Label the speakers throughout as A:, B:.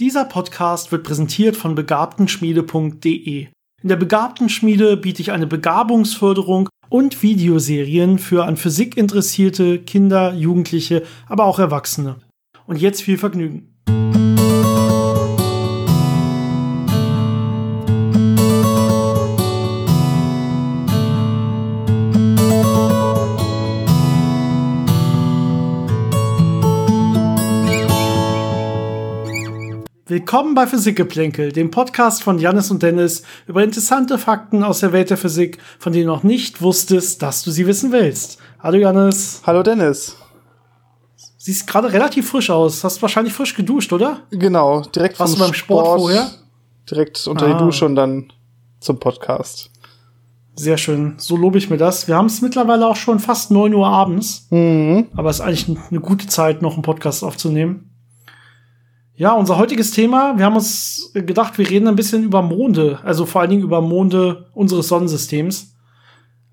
A: Dieser Podcast wird präsentiert von begabtenschmiede.de. In der Begabtenschmiede biete ich eine Begabungsförderung und Videoserien für an Physik interessierte Kinder, Jugendliche, aber auch Erwachsene. Und jetzt viel Vergnügen. Willkommen bei Physikgeplänkel, dem Podcast von Jannis und Dennis über interessante Fakten aus der Welt der Physik, von denen du noch nicht wusstest, dass du sie wissen willst. Hallo Jannis.
B: Hallo Dennis.
A: Siehst gerade relativ frisch aus. Hast wahrscheinlich frisch geduscht, oder?
B: Genau, direkt
A: Warst vom beim Sport, Sport vorher?
B: Direkt unter ah. die Dusche und dann zum Podcast.
A: Sehr schön. So lobe ich mir das. Wir haben es mittlerweile auch schon fast neun Uhr abends. Mhm. Aber es ist eigentlich eine gute Zeit, noch einen Podcast aufzunehmen. Ja, unser heutiges Thema, wir haben uns gedacht, wir reden ein bisschen über Monde, also vor allen Dingen über Monde unseres Sonnensystems,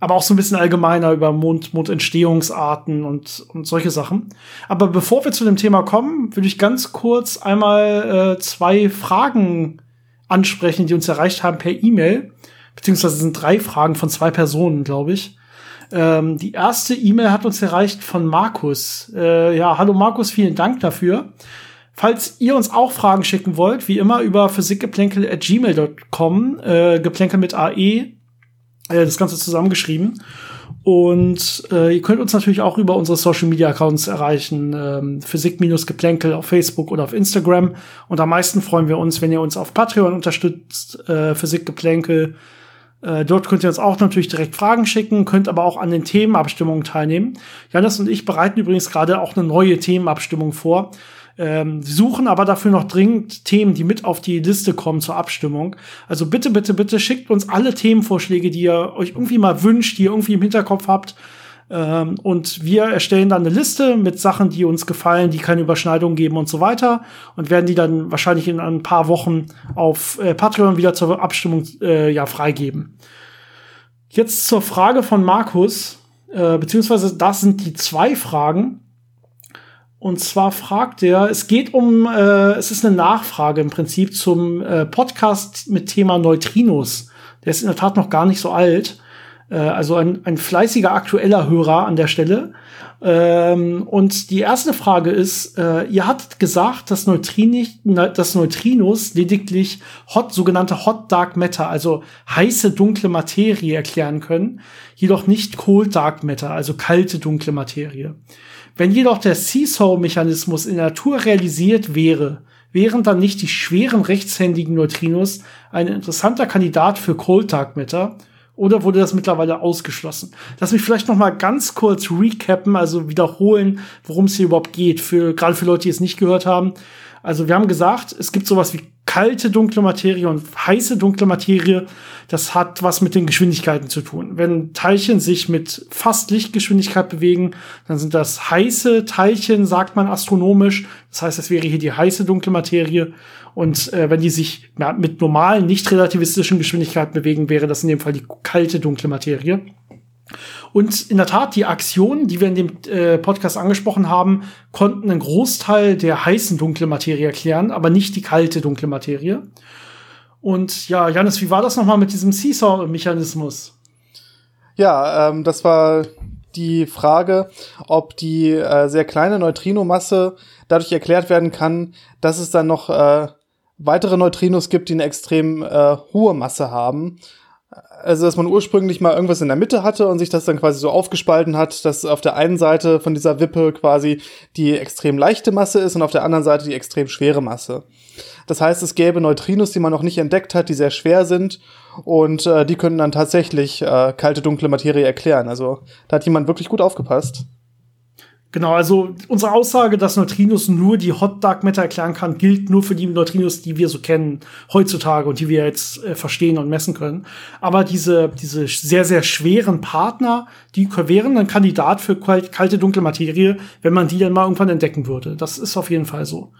A: aber auch so ein bisschen allgemeiner über Mond, Mondentstehungsarten und, und solche Sachen. Aber bevor wir zu dem Thema kommen, würde ich ganz kurz einmal äh, zwei Fragen ansprechen, die uns erreicht haben per E-Mail, beziehungsweise sind drei Fragen von zwei Personen, glaube ich. Ähm, die erste E-Mail hat uns erreicht von Markus. Äh, ja, hallo Markus, vielen Dank dafür. Falls ihr uns auch Fragen schicken wollt, wie immer über physikgeplänkel.gmail.com, äh, Geplänkel mit AE, äh, das Ganze zusammengeschrieben. Und äh, ihr könnt uns natürlich auch über unsere Social Media Accounts erreichen, ähm, Physik-Geplänkel auf Facebook oder auf Instagram. Und am meisten freuen wir uns, wenn ihr uns auf Patreon unterstützt, äh, Physikgeplänkel. Äh, dort könnt ihr uns auch natürlich direkt Fragen schicken, könnt aber auch an den Themenabstimmungen teilnehmen. Janis und ich bereiten übrigens gerade auch eine neue Themenabstimmung vor. Ähm, suchen aber dafür noch dringend Themen, die mit auf die Liste kommen zur Abstimmung. Also bitte, bitte, bitte schickt uns alle Themenvorschläge, die ihr euch irgendwie mal wünscht, die ihr irgendwie im Hinterkopf habt. Ähm, und wir erstellen dann eine Liste mit Sachen, die uns gefallen, die keine Überschneidung geben und so weiter. Und werden die dann wahrscheinlich in ein paar Wochen auf äh, Patreon wieder zur Abstimmung äh, ja, freigeben. Jetzt zur Frage von Markus, äh, beziehungsweise das sind die zwei Fragen. Und zwar fragt er, es geht um, äh, es ist eine Nachfrage im Prinzip zum äh, Podcast mit Thema Neutrinos. Der ist in der Tat noch gar nicht so alt. Äh, also ein, ein fleißiger aktueller Hörer an der Stelle. Ähm, und die erste Frage ist, äh, ihr hattet gesagt, dass, Neutrini, dass Neutrinos lediglich hot, sogenannte Hot Dark Matter, also heiße dunkle Materie erklären können, jedoch nicht Cold Dark Matter, also kalte dunkle Materie. Wenn jedoch der Seesaw-Mechanismus in der Natur realisiert wäre, wären dann nicht die schweren rechtshändigen Neutrinos ein interessanter Kandidat für Cold Dark Matter? Oder wurde das mittlerweile ausgeschlossen? Lass mich vielleicht noch mal ganz kurz recappen, also wiederholen, worum es hier überhaupt geht, für, gerade für Leute, die es nicht gehört haben. Also wir haben gesagt, es gibt sowas wie kalte dunkle Materie und heiße dunkle Materie. Das hat was mit den Geschwindigkeiten zu tun. Wenn Teilchen sich mit fast Lichtgeschwindigkeit bewegen, dann sind das heiße Teilchen, sagt man astronomisch. Das heißt, es wäre hier die heiße dunkle Materie. Und äh, wenn die sich ja, mit normalen, nicht relativistischen Geschwindigkeiten bewegen, wäre das in dem Fall die kalte dunkle Materie. Und in der Tat, die Aktionen, die wir in dem äh, Podcast angesprochen haben, konnten einen Großteil der heißen dunklen Materie erklären, aber nicht die kalte dunkle Materie. Und ja, Janis, wie war das nochmal mit diesem Seesaw-Mechanismus?
B: Ja, ähm, das war die Frage, ob die äh, sehr kleine Neutrinomasse dadurch erklärt werden kann, dass es dann noch äh, weitere Neutrinos gibt, die eine extrem äh, hohe Masse haben also dass man ursprünglich mal irgendwas in der Mitte hatte und sich das dann quasi so aufgespalten hat, dass auf der einen Seite von dieser Wippe quasi die extrem leichte Masse ist und auf der anderen Seite die extrem schwere Masse. Das heißt, es gäbe Neutrinos, die man noch nicht entdeckt hat, die sehr schwer sind und äh, die können dann tatsächlich äh, kalte dunkle Materie erklären. Also da hat jemand wirklich gut aufgepasst.
A: Genau, also unsere Aussage, dass Neutrinos nur die Hot Dark Matter erklären kann, gilt nur für die Neutrinos, die wir so kennen heutzutage und die wir jetzt äh, verstehen und messen können. Aber diese, diese sehr, sehr schweren Partner, die wären ein Kandidat für kalte, dunkle Materie, wenn man die dann mal irgendwann entdecken würde. Das ist auf jeden Fall so.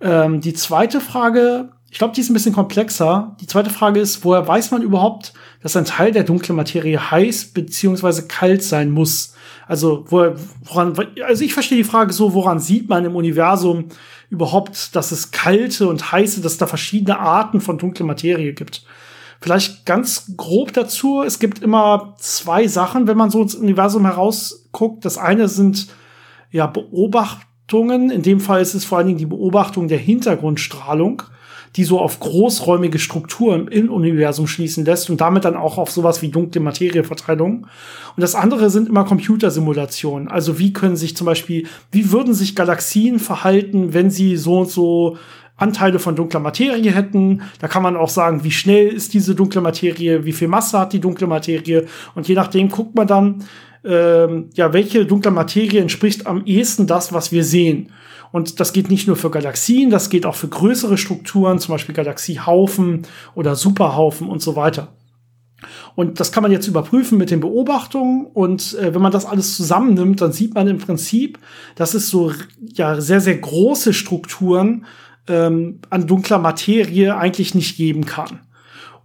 A: Ähm, die zweite Frage Ich glaube, die ist ein bisschen komplexer. Die zweite Frage ist, woher weiß man überhaupt, dass ein Teil der dunklen Materie heiß beziehungsweise kalt sein muss? Also, woran, also ich verstehe die Frage so, woran sieht man im Universum überhaupt, dass es kalte und heiße, dass es da verschiedene Arten von dunkler Materie gibt? Vielleicht ganz grob dazu, es gibt immer zwei Sachen, wenn man so ins Universum herausguckt. Das eine sind ja Beobachtungen, in dem Fall ist es vor allen Dingen die Beobachtung der Hintergrundstrahlung die so auf großräumige Strukturen im Universum schließen lässt und damit dann auch auf sowas wie dunkle Materieverteilung. Und das andere sind immer Computersimulationen. Also wie können sich zum Beispiel, wie würden sich Galaxien verhalten, wenn sie so und so Anteile von dunkler Materie hätten. Da kann man auch sagen, wie schnell ist diese dunkle Materie, wie viel Masse hat die dunkle Materie. Und je nachdem guckt man dann, ähm, ja, welche dunkle Materie entspricht am ehesten das, was wir sehen. Und das geht nicht nur für Galaxien, das geht auch für größere Strukturen, zum Beispiel Galaxiehaufen oder Superhaufen und so weiter. Und das kann man jetzt überprüfen mit den Beobachtungen. Und äh, wenn man das alles zusammennimmt, dann sieht man im Prinzip, dass es so ja sehr, sehr große Strukturen ähm, an dunkler Materie eigentlich nicht geben kann.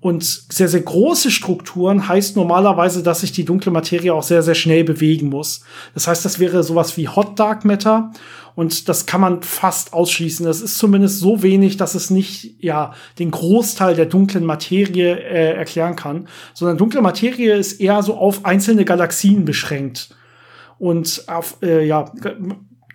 A: Und sehr, sehr große Strukturen heißt normalerweise, dass sich die dunkle Materie auch sehr, sehr schnell bewegen muss. Das heißt, das wäre sowas wie Hot Dark Matter. Und das kann man fast ausschließen. Das ist zumindest so wenig, dass es nicht, ja, den Großteil der dunklen Materie äh, erklären kann. Sondern dunkle Materie ist eher so auf einzelne Galaxien beschränkt. Und auf, äh, ja,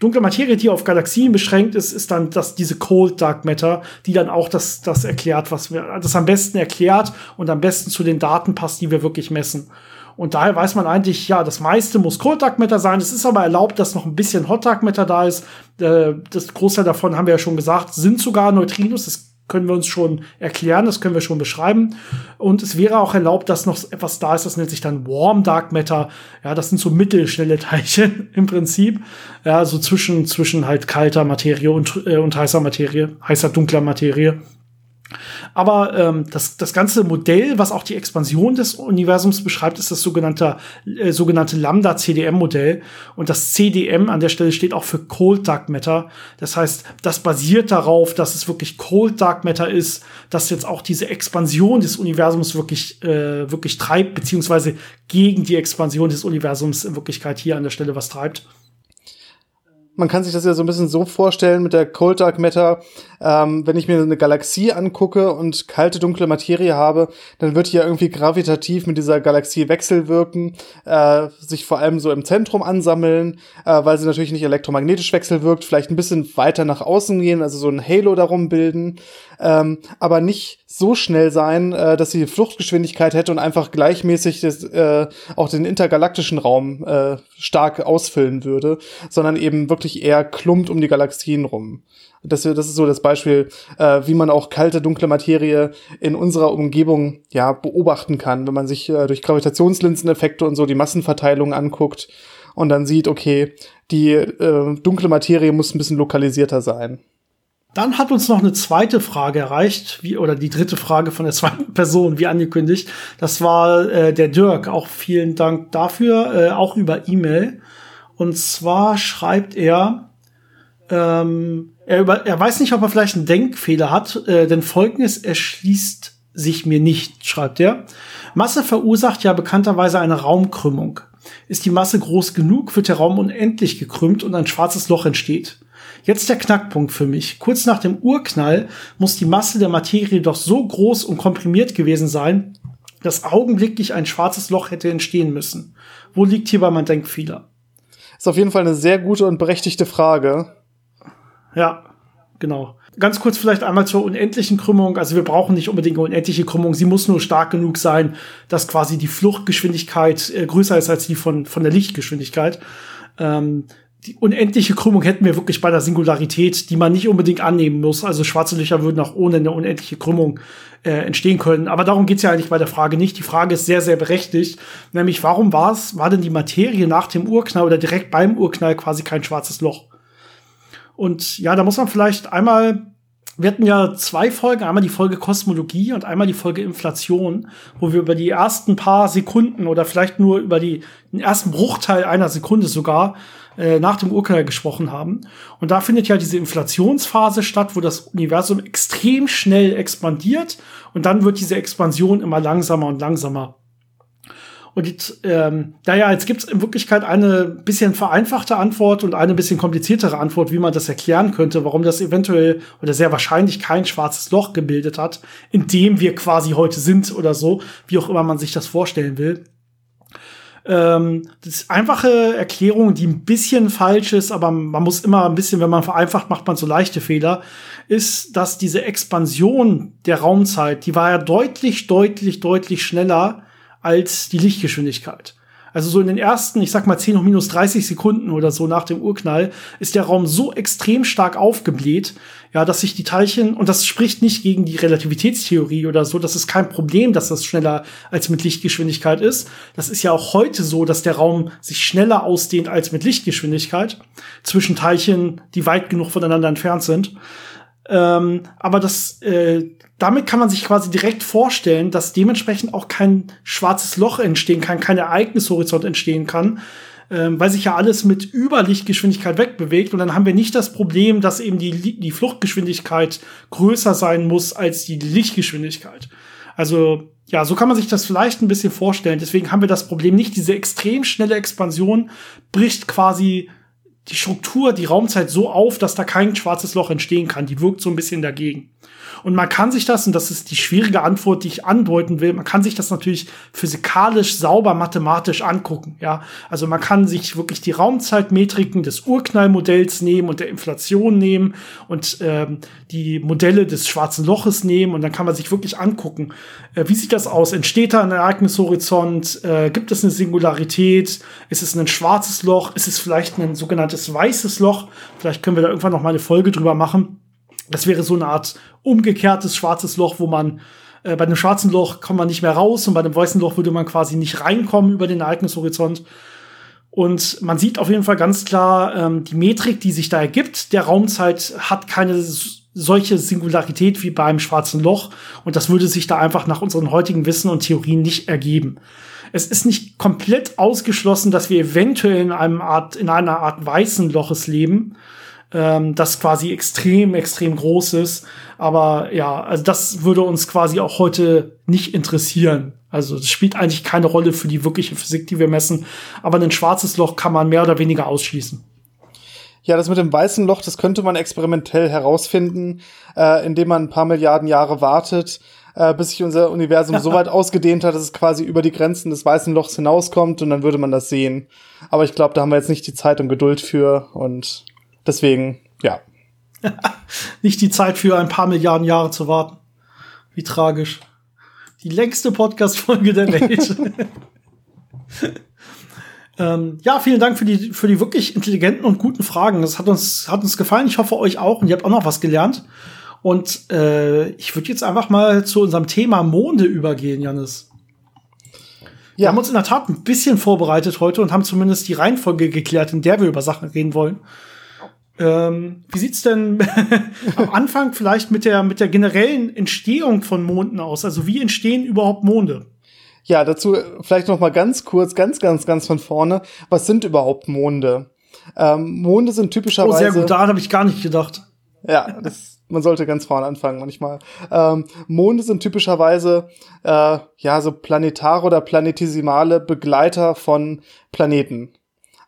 A: dunkle Materie, die auf Galaxien beschränkt ist, ist dann das, diese Cold Dark Matter, die dann auch das, das erklärt, was wir, das am besten erklärt und am besten zu den Daten passt, die wir wirklich messen. Und daher weiß man eigentlich, ja, das meiste muss Cold Dark Matter sein. Es ist aber erlaubt, dass noch ein bisschen Hot Dark Matter da ist. Äh, das Großteil davon haben wir ja schon gesagt, sind sogar Neutrinos. Das können wir uns schon erklären, das können wir schon beschreiben. Und es wäre auch erlaubt, dass noch etwas da ist, das nennt sich dann Warm Dark Matter. Ja, das sind so mittelschnelle Teilchen im Prinzip. Ja, so zwischen, zwischen halt kalter Materie und, äh, und heißer Materie, heißer dunkler Materie. Aber ähm, das, das ganze Modell, was auch die Expansion des Universums beschreibt, ist das sogenannte, äh, sogenannte Lambda-CDM-Modell. Und das CDM an der Stelle steht auch für Cold Dark Matter. Das heißt, das basiert darauf, dass es wirklich Cold Dark Matter ist, dass jetzt auch diese Expansion des Universums wirklich, äh, wirklich treibt, beziehungsweise gegen die Expansion des Universums in Wirklichkeit hier an der Stelle was treibt
B: man kann sich das ja so ein bisschen so vorstellen mit der Cold Dark Matter. Ähm, wenn ich mir eine Galaxie angucke und kalte dunkle Materie habe, dann wird hier irgendwie gravitativ mit dieser Galaxie wechselwirken, äh, sich vor allem so im Zentrum ansammeln, äh, weil sie natürlich nicht elektromagnetisch wechselwirkt, vielleicht ein bisschen weiter nach außen gehen, also so ein Halo darum bilden, ähm, aber nicht so schnell sein, äh, dass sie Fluchtgeschwindigkeit hätte und einfach gleichmäßig das, äh, auch den intergalaktischen Raum äh, stark ausfüllen würde, sondern eben wirklich eher klumpt um die Galaxien rum. Das, das ist so das Beispiel, äh, wie man auch kalte, dunkle Materie in unserer Umgebung ja beobachten kann, wenn man sich äh, durch Gravitationslinseneffekte und so die Massenverteilung anguckt und dann sieht, okay, die äh, dunkle Materie muss ein bisschen lokalisierter sein.
A: Dann hat uns noch eine zweite Frage erreicht, wie, oder die dritte Frage von der zweiten Person, wie angekündigt. Das war äh, der Dirk. Auch vielen Dank dafür, äh, auch über E-Mail. Und zwar schreibt er, ähm, er, über, er weiß nicht, ob er vielleicht einen Denkfehler hat, äh, denn folgendes erschließt sich mir nicht, schreibt er. Masse verursacht ja bekannterweise eine Raumkrümmung. Ist die Masse groß genug, wird der Raum unendlich gekrümmt und ein schwarzes Loch entsteht. Jetzt der Knackpunkt für mich. Kurz nach dem Urknall muss die Masse der Materie doch so groß und komprimiert gewesen sein, dass augenblicklich ein schwarzes Loch hätte entstehen müssen. Wo liegt hierbei mein Denkfehler?
B: Ist auf jeden Fall eine sehr gute und berechtigte Frage.
A: Ja, genau. Ganz kurz vielleicht einmal zur unendlichen Krümmung. Also wir brauchen nicht unbedingt eine unendliche Krümmung. Sie muss nur stark genug sein, dass quasi die Fluchtgeschwindigkeit äh, größer ist als die von, von der Lichtgeschwindigkeit. Ähm, die unendliche Krümmung hätten wir wirklich bei der Singularität, die man nicht unbedingt annehmen muss. Also schwarze Löcher würden auch ohne eine unendliche Krümmung äh, entstehen können. Aber darum geht's ja eigentlich bei der Frage nicht. Die Frage ist sehr, sehr berechtigt. Nämlich, warum war's, war denn die Materie nach dem Urknall oder direkt beim Urknall quasi kein schwarzes Loch? Und ja, da muss man vielleicht einmal wir hatten ja zwei Folgen, einmal die Folge Kosmologie und einmal die Folge Inflation, wo wir über die ersten paar Sekunden oder vielleicht nur über die, den ersten Bruchteil einer Sekunde sogar äh, nach dem Urknall gesprochen haben. Und da findet ja diese Inflationsphase statt, wo das Universum extrem schnell expandiert und dann wird diese Expansion immer langsamer und langsamer. Und ähm, naja, jetzt gibt es in Wirklichkeit eine bisschen vereinfachte Antwort und eine bisschen kompliziertere Antwort, wie man das erklären könnte, warum das eventuell oder sehr wahrscheinlich kein schwarzes Loch gebildet hat, in dem wir quasi heute sind oder so, wie auch immer man sich das vorstellen will. Ähm, das ist einfache Erklärung, die ein bisschen falsch ist, aber man muss immer ein bisschen, wenn man vereinfacht, macht man so leichte Fehler, ist, dass diese Expansion der Raumzeit, die war ja deutlich, deutlich, deutlich schneller als die Lichtgeschwindigkeit. Also so in den ersten, ich sag mal 10 hoch minus 30 Sekunden oder so nach dem Urknall ist der Raum so extrem stark aufgebläht, ja, dass sich die Teilchen, und das spricht nicht gegen die Relativitätstheorie oder so, das ist kein Problem, dass das schneller als mit Lichtgeschwindigkeit ist. Das ist ja auch heute so, dass der Raum sich schneller ausdehnt als mit Lichtgeschwindigkeit zwischen Teilchen, die weit genug voneinander entfernt sind. Ähm, aber das, äh, damit kann man sich quasi direkt vorstellen, dass dementsprechend auch kein schwarzes Loch entstehen kann, kein Ereignishorizont entstehen kann, ähm, weil sich ja alles mit Überlichtgeschwindigkeit wegbewegt. Und dann haben wir nicht das Problem, dass eben die, die Fluchtgeschwindigkeit größer sein muss als die Lichtgeschwindigkeit. Also ja, so kann man sich das vielleicht ein bisschen vorstellen. Deswegen haben wir das Problem nicht. Diese extrem schnelle Expansion bricht quasi die Struktur, die Raumzeit so auf, dass da kein schwarzes Loch entstehen kann. Die wirkt so ein bisschen dagegen. Und man kann sich das, und das ist die schwierige Antwort, die ich andeuten will, man kann sich das natürlich physikalisch sauber mathematisch angucken. Ja, also man kann sich wirklich die Raumzeitmetriken des Urknallmodells nehmen und der Inflation nehmen und ähm, die Modelle des schwarzen Loches nehmen und dann kann man sich wirklich angucken, äh, wie sieht das aus? Entsteht da ein Ereignishorizont? Äh, gibt es eine Singularität? Ist es ein schwarzes Loch? Ist es vielleicht ein sogenanntes weißes Loch? Vielleicht können wir da irgendwann noch mal eine Folge drüber machen. Das wäre so eine Art umgekehrtes schwarzes Loch, wo man äh, bei einem schwarzen Loch kommt man nicht mehr raus und bei einem weißen Loch würde man quasi nicht reinkommen über den Ereignishorizont. Und man sieht auf jeden Fall ganz klar, ähm, die Metrik, die sich da ergibt, der Raumzeit hat keine solche Singularität wie beim schwarzen Loch. Und das würde sich da einfach nach unserem heutigen Wissen und Theorien nicht ergeben. Es ist nicht komplett ausgeschlossen, dass wir eventuell in einem Art, in einer Art weißen Loches leben ähm, das quasi extrem, extrem groß ist. Aber ja, also das würde uns quasi auch heute nicht interessieren. Also das spielt eigentlich keine Rolle für die wirkliche Physik, die wir messen. Aber ein schwarzes Loch kann man mehr oder weniger ausschließen.
B: Ja, das mit dem weißen Loch, das könnte man experimentell herausfinden, äh, indem man ein paar Milliarden Jahre wartet, äh, bis sich unser Universum so weit ausgedehnt hat, dass es quasi über die Grenzen des weißen Lochs hinauskommt und dann würde man das sehen. Aber ich glaube, da haben wir jetzt nicht die Zeit und Geduld für und Deswegen, ja.
A: Nicht die Zeit für ein paar Milliarden Jahre zu warten. Wie tragisch. Die längste Podcast-Folge der Welt. ähm, ja, vielen Dank für die, für die wirklich intelligenten und guten Fragen. Das hat uns, hat uns gefallen. Ich hoffe, euch auch. Und ihr habt auch noch was gelernt. Und äh, ich würde jetzt einfach mal zu unserem Thema Monde übergehen, Janis. Wir haben uns in der Tat ein bisschen vorbereitet heute und haben zumindest die Reihenfolge geklärt, in der wir über Sachen reden wollen. Ähm, wie sieht's denn am Anfang vielleicht mit der, mit der generellen Entstehung von Monden aus? Also wie entstehen überhaupt Monde?
B: Ja, dazu vielleicht noch mal ganz kurz, ganz, ganz, ganz von vorne. Was sind überhaupt Monde? Ähm, Monde sind typischerweise.
A: Oh, sehr gut, daran habe ich gar nicht gedacht.
B: Ja, das, man sollte ganz vorne anfangen manchmal. Ähm, Monde sind typischerweise äh, ja so planetare oder planetesimale Begleiter von Planeten.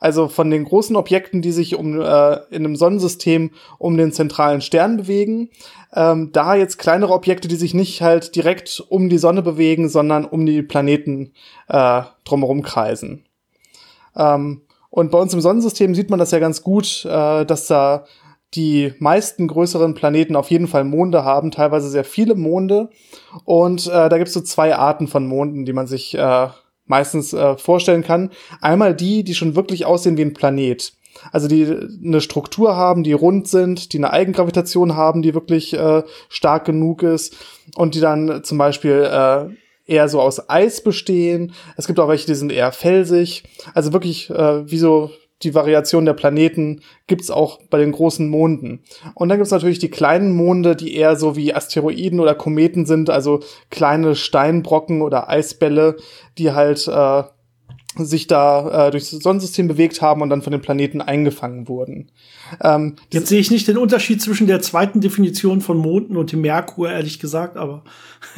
B: Also von den großen Objekten, die sich um äh, in einem Sonnensystem um den zentralen Stern bewegen, ähm, da jetzt kleinere Objekte, die sich nicht halt direkt um die Sonne bewegen, sondern um die Planeten äh, drumherum kreisen. Ähm, und bei uns im Sonnensystem sieht man das ja ganz gut, äh, dass da die meisten größeren Planeten auf jeden Fall Monde haben, teilweise sehr viele Monde. Und äh, da gibt es so zwei Arten von Monden, die man sich äh, meistens äh, vorstellen kann. Einmal die, die schon wirklich aussehen wie ein Planet. Also die eine Struktur haben, die rund sind, die eine Eigengravitation haben, die wirklich äh, stark genug ist und die dann zum Beispiel äh, eher so aus Eis bestehen. Es gibt auch welche, die sind eher felsig. Also wirklich äh, wie so die Variation der Planeten gibt's auch bei den großen Monden. Und dann gibt's natürlich die kleinen Monde, die eher so wie Asteroiden oder Kometen sind, also kleine Steinbrocken oder Eisbälle, die halt äh, sich da äh, durchs Sonnensystem bewegt haben und dann von den Planeten eingefangen wurden.
A: Ähm, Jetzt sehe ich nicht den Unterschied zwischen der zweiten Definition von Monden und dem Merkur, ehrlich gesagt, aber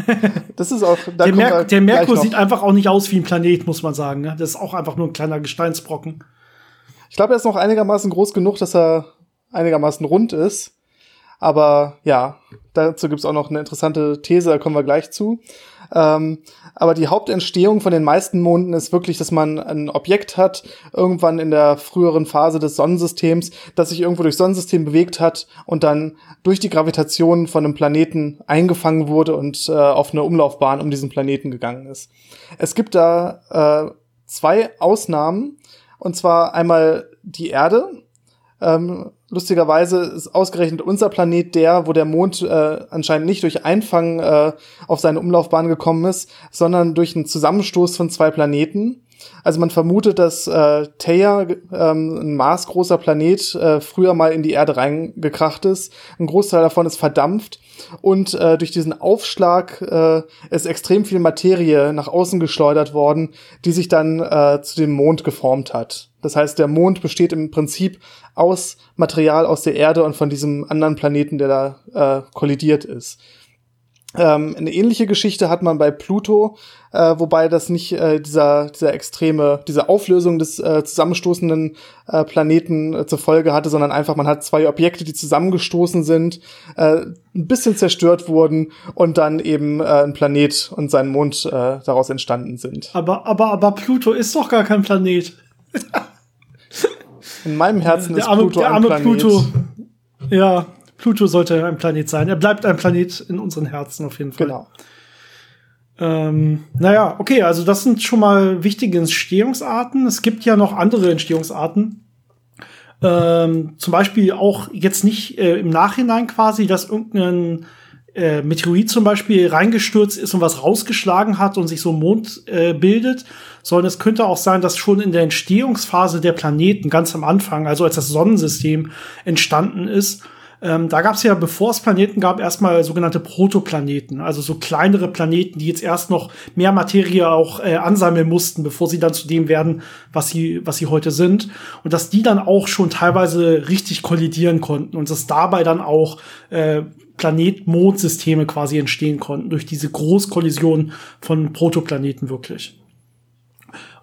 B: das ist auch
A: der, Mer der, Merkur sieht einfach auch nicht aus wie ein Planet, muss man sagen. Ne? Das ist auch einfach nur ein kleiner Gesteinsbrocken.
B: Ich glaube, er ist noch einigermaßen groß genug, dass er einigermaßen rund ist. Aber ja, dazu gibt's auch noch eine interessante These, da kommen wir gleich zu. Ähm, aber die Hauptentstehung von den meisten Monden ist wirklich, dass man ein Objekt hat, irgendwann in der früheren Phase des Sonnensystems, das sich irgendwo durchs Sonnensystem bewegt hat und dann durch die Gravitation von einem Planeten eingefangen wurde und äh, auf eine Umlaufbahn um diesen Planeten gegangen ist. Es gibt da äh, zwei Ausnahmen, und zwar einmal die Erde. Ähm, lustigerweise ist ausgerechnet unser Planet der, wo der Mond äh, anscheinend nicht durch Einfangen äh, auf seine Umlaufbahn gekommen ist, sondern durch einen Zusammenstoß von zwei Planeten. Also man vermutet, dass äh, Theia, ähm, ein maßgroßer Planet, äh, früher mal in die Erde reingekracht ist. Ein Großteil davon ist verdampft und äh, durch diesen Aufschlag äh, ist extrem viel Materie nach außen geschleudert worden, die sich dann äh, zu dem Mond geformt hat. Das heißt, der Mond besteht im Prinzip aus Material aus der Erde und von diesem anderen Planeten, der da äh, kollidiert ist. Ähm, eine ähnliche Geschichte hat man bei Pluto, äh, wobei das nicht äh, dieser, dieser extreme, diese Auflösung des äh, zusammenstoßenden äh, Planeten äh, zur Folge hatte, sondern einfach, man hat zwei Objekte, die zusammengestoßen sind, äh, ein bisschen zerstört wurden und dann eben äh, ein Planet und sein Mond äh, daraus entstanden sind.
A: Aber, aber, aber Pluto ist doch gar kein Planet.
B: In meinem Herzen
A: der
B: ist
A: arme,
B: Pluto
A: der arme
B: ein Planet.
A: Pluto. Ja, Pluto sollte ein Planet sein. Er bleibt ein Planet in unseren Herzen auf jeden Fall.
B: Genau.
A: Ähm, naja, okay, also das sind schon mal wichtige Entstehungsarten. Es gibt ja noch andere Entstehungsarten. Ähm, zum Beispiel auch jetzt nicht äh, im Nachhinein quasi, dass irgendein äh, Meteorit zum Beispiel reingestürzt ist und was rausgeschlagen hat und sich so ein Mond äh, bildet, sondern es könnte auch sein, dass schon in der Entstehungsphase der Planeten ganz am Anfang, also als das Sonnensystem entstanden ist, ähm, da gab es ja, bevor es Planeten gab, erstmal sogenannte Protoplaneten, also so kleinere Planeten, die jetzt erst noch mehr Materie auch äh, ansammeln mussten, bevor sie dann zu dem werden, was sie, was sie heute sind. Und dass die dann auch schon teilweise richtig kollidieren konnten und dass dabei dann auch äh, Planet-Mond-Systeme quasi entstehen konnten durch diese Großkollision von Protoplaneten wirklich.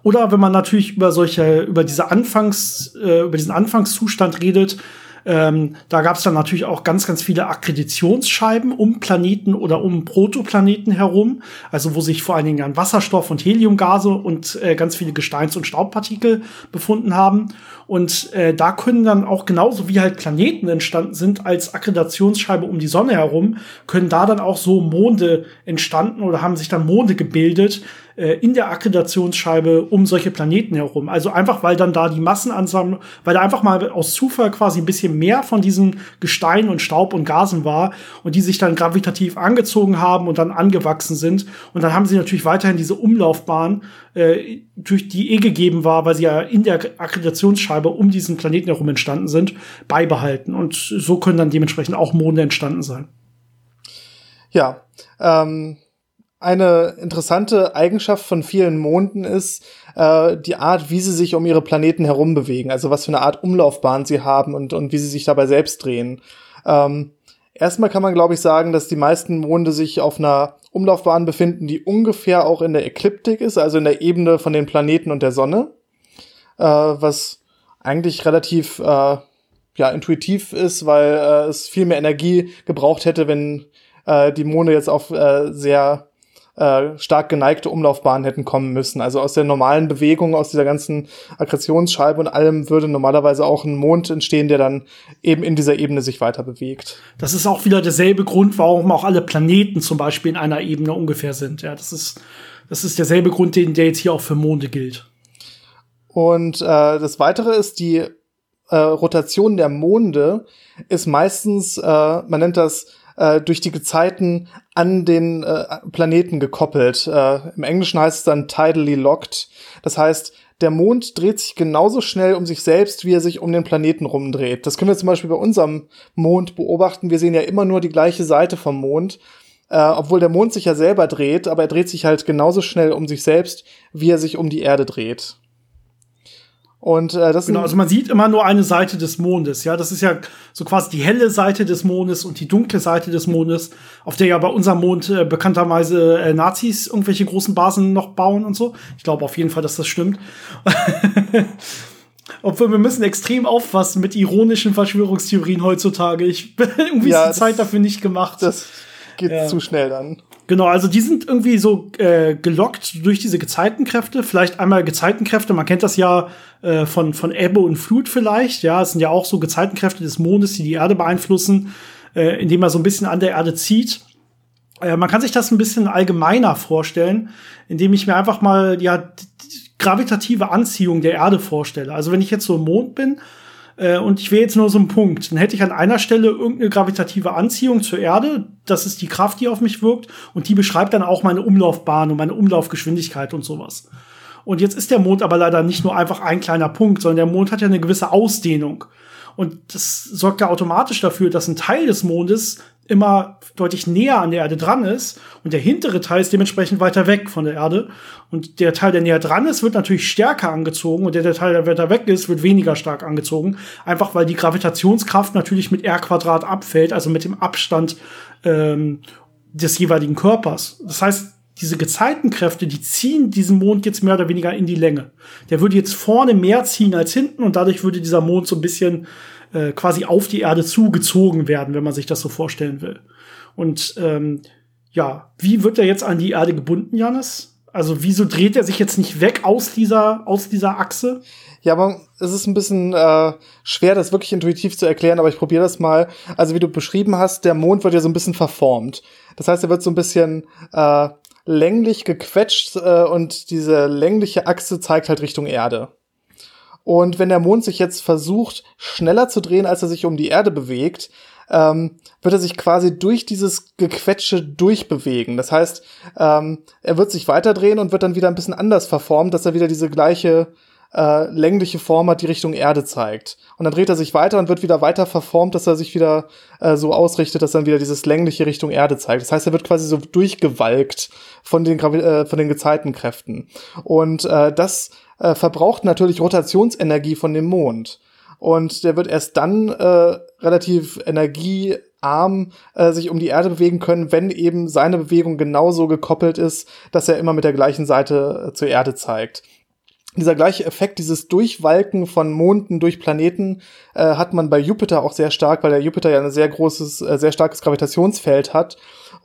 A: Oder wenn man natürlich über solche, über diese Anfangs, äh, über diesen Anfangszustand redet, ähm, da gab es dann natürlich auch ganz, ganz viele Akkreditionsscheiben um Planeten oder um Protoplaneten herum, also wo sich vor allen Dingen dann Wasserstoff und Heliumgase und äh, ganz viele Gesteins- und Staubpartikel befunden haben. Und äh, da können dann auch genauso wie halt Planeten entstanden sind als Akkreditationsscheibe um die Sonne herum, können da dann auch so Monde entstanden oder haben sich dann Monde gebildet, äh, in der Akkreditationsscheibe um solche Planeten herum. Also einfach, weil dann da die Massenansammlung, weil da einfach mal aus Zufall quasi ein bisschen mehr von diesen Gestein und Staub und Gasen war und die sich dann gravitativ angezogen haben und dann angewachsen sind. Und dann haben sie natürlich weiterhin diese Umlaufbahn, äh, durch die eh gegeben war, weil sie ja in der Akkreditationsscheibe um diesen Planeten herum entstanden sind, beibehalten. Und so können dann dementsprechend auch Monde entstanden sein.
B: Ja, ähm, eine interessante Eigenschaft von vielen Monden ist äh, die Art, wie sie sich um ihre Planeten herum bewegen, also was für eine Art Umlaufbahn sie haben und, und wie sie sich dabei selbst drehen. Ähm, erstmal kann man, glaube ich, sagen, dass die meisten Monde sich auf einer Umlaufbahn befinden, die ungefähr auch in der Ekliptik ist, also in der Ebene von den Planeten und der Sonne, äh, was eigentlich relativ äh, ja, intuitiv ist, weil äh, es viel mehr Energie gebraucht hätte, wenn äh, die Monde jetzt auf äh, sehr äh, stark geneigte Umlaufbahnen hätten kommen müssen. Also aus der normalen Bewegung, aus dieser ganzen Akkretionsscheibe und allem würde normalerweise auch ein Mond entstehen, der dann eben in dieser Ebene sich weiter bewegt.
A: Das ist auch wieder derselbe Grund, warum auch alle Planeten zum Beispiel in einer Ebene ungefähr sind. Ja, das ist, das ist derselbe Grund, den, der jetzt hier auch für Monde gilt.
B: Und äh, das Weitere ist die äh, Rotation der Monde ist meistens, äh, man nennt das äh, durch die Gezeiten an den äh, Planeten gekoppelt. Äh, Im Englischen heißt es dann tidally locked. Das heißt, der Mond dreht sich genauso schnell um sich selbst, wie er sich um den Planeten rumdreht. Das können wir zum Beispiel bei unserem Mond beobachten. Wir sehen ja immer nur die gleiche Seite vom Mond, äh, obwohl der Mond sich ja selber dreht, aber er dreht sich halt genauso schnell um sich selbst, wie er sich um die Erde dreht. Und äh, das
A: genau, also man sieht immer nur eine Seite des Mondes, ja. Das ist ja so quasi die helle Seite des Mondes und die dunkle Seite des Mondes, auf der ja bei unserem Mond äh, bekannterweise äh, Nazis irgendwelche großen Basen noch bauen und so. Ich glaube auf jeden Fall, dass das stimmt. Obwohl wir müssen extrem aufpassen mit ironischen Verschwörungstheorien heutzutage. Ich bin irgendwie ja, ist die Zeit dafür nicht gemacht.
B: Das geht ja. zu schnell dann.
A: Genau, also die sind irgendwie so äh, gelockt durch diese Gezeitenkräfte. Vielleicht einmal Gezeitenkräfte, man kennt das ja äh, von, von Ebbe und Flut vielleicht. Ja, es sind ja auch so Gezeitenkräfte des Mondes, die die Erde beeinflussen, äh, indem er so ein bisschen an der Erde zieht. Äh, man kann sich das ein bisschen allgemeiner vorstellen, indem ich mir einfach mal ja gravitative Anziehung der Erde vorstelle. Also wenn ich jetzt so im Mond bin äh, und ich wäre jetzt nur so ein Punkt. Dann hätte ich an einer Stelle irgendeine gravitative Anziehung zur Erde. Das ist die Kraft, die auf mich wirkt. Und die beschreibt dann auch meine Umlaufbahn und meine Umlaufgeschwindigkeit und sowas. Und jetzt ist der Mond aber leider nicht nur einfach ein kleiner Punkt, sondern der Mond hat ja eine gewisse Ausdehnung. Und das sorgt ja automatisch dafür, dass ein Teil des Mondes immer deutlich näher an der Erde dran ist und der hintere Teil ist dementsprechend weiter weg von der Erde. Und der Teil, der näher dran ist, wird natürlich stärker angezogen und der, der Teil, der weiter weg ist, wird weniger stark angezogen. Einfach weil die Gravitationskraft natürlich mit R Quadrat abfällt, also mit dem Abstand ähm, des jeweiligen Körpers. Das heißt, diese Gezeitenkräfte, die ziehen diesen Mond jetzt mehr oder weniger in die Länge. Der würde jetzt vorne mehr ziehen als hinten und dadurch würde dieser Mond so ein bisschen äh, quasi auf die Erde zugezogen werden, wenn man sich das so vorstellen will. Und ähm, ja, wie wird er jetzt an die Erde gebunden, Janis? Also wieso dreht er sich jetzt nicht weg aus dieser, aus dieser Achse?
B: Ja, aber es ist ein bisschen äh, schwer, das wirklich intuitiv zu erklären, aber ich probiere das mal. Also wie du beschrieben hast, der Mond wird ja so ein bisschen verformt. Das heißt, er wird so ein bisschen äh, länglich gequetscht äh, und diese längliche Achse zeigt halt Richtung Erde. Und wenn der Mond sich jetzt versucht, schneller zu drehen, als er sich um die Erde bewegt, ähm, wird er sich quasi durch dieses Gequetsche durchbewegen. Das heißt, ähm, er wird sich weiterdrehen und wird dann wieder ein bisschen anders verformt, dass er wieder diese gleiche äh, längliche Form hat, die Richtung Erde zeigt. Und dann dreht er sich weiter und wird wieder weiter verformt, dass er sich wieder äh, so ausrichtet, dass dann wieder dieses längliche Richtung Erde zeigt. Das heißt, er wird quasi so durchgewalkt von den, Gravi äh, von den Gezeitenkräften. Und äh, das äh, verbraucht natürlich Rotationsenergie von dem Mond. Und der wird erst dann äh, relativ energiearm äh, sich um die Erde bewegen können, wenn eben seine Bewegung genauso gekoppelt ist, dass er immer mit der gleichen Seite äh, zur Erde zeigt dieser gleiche Effekt, dieses Durchwalken von Monden durch Planeten, äh, hat man bei Jupiter auch sehr stark, weil der Jupiter ja ein sehr großes, äh, sehr starkes Gravitationsfeld hat.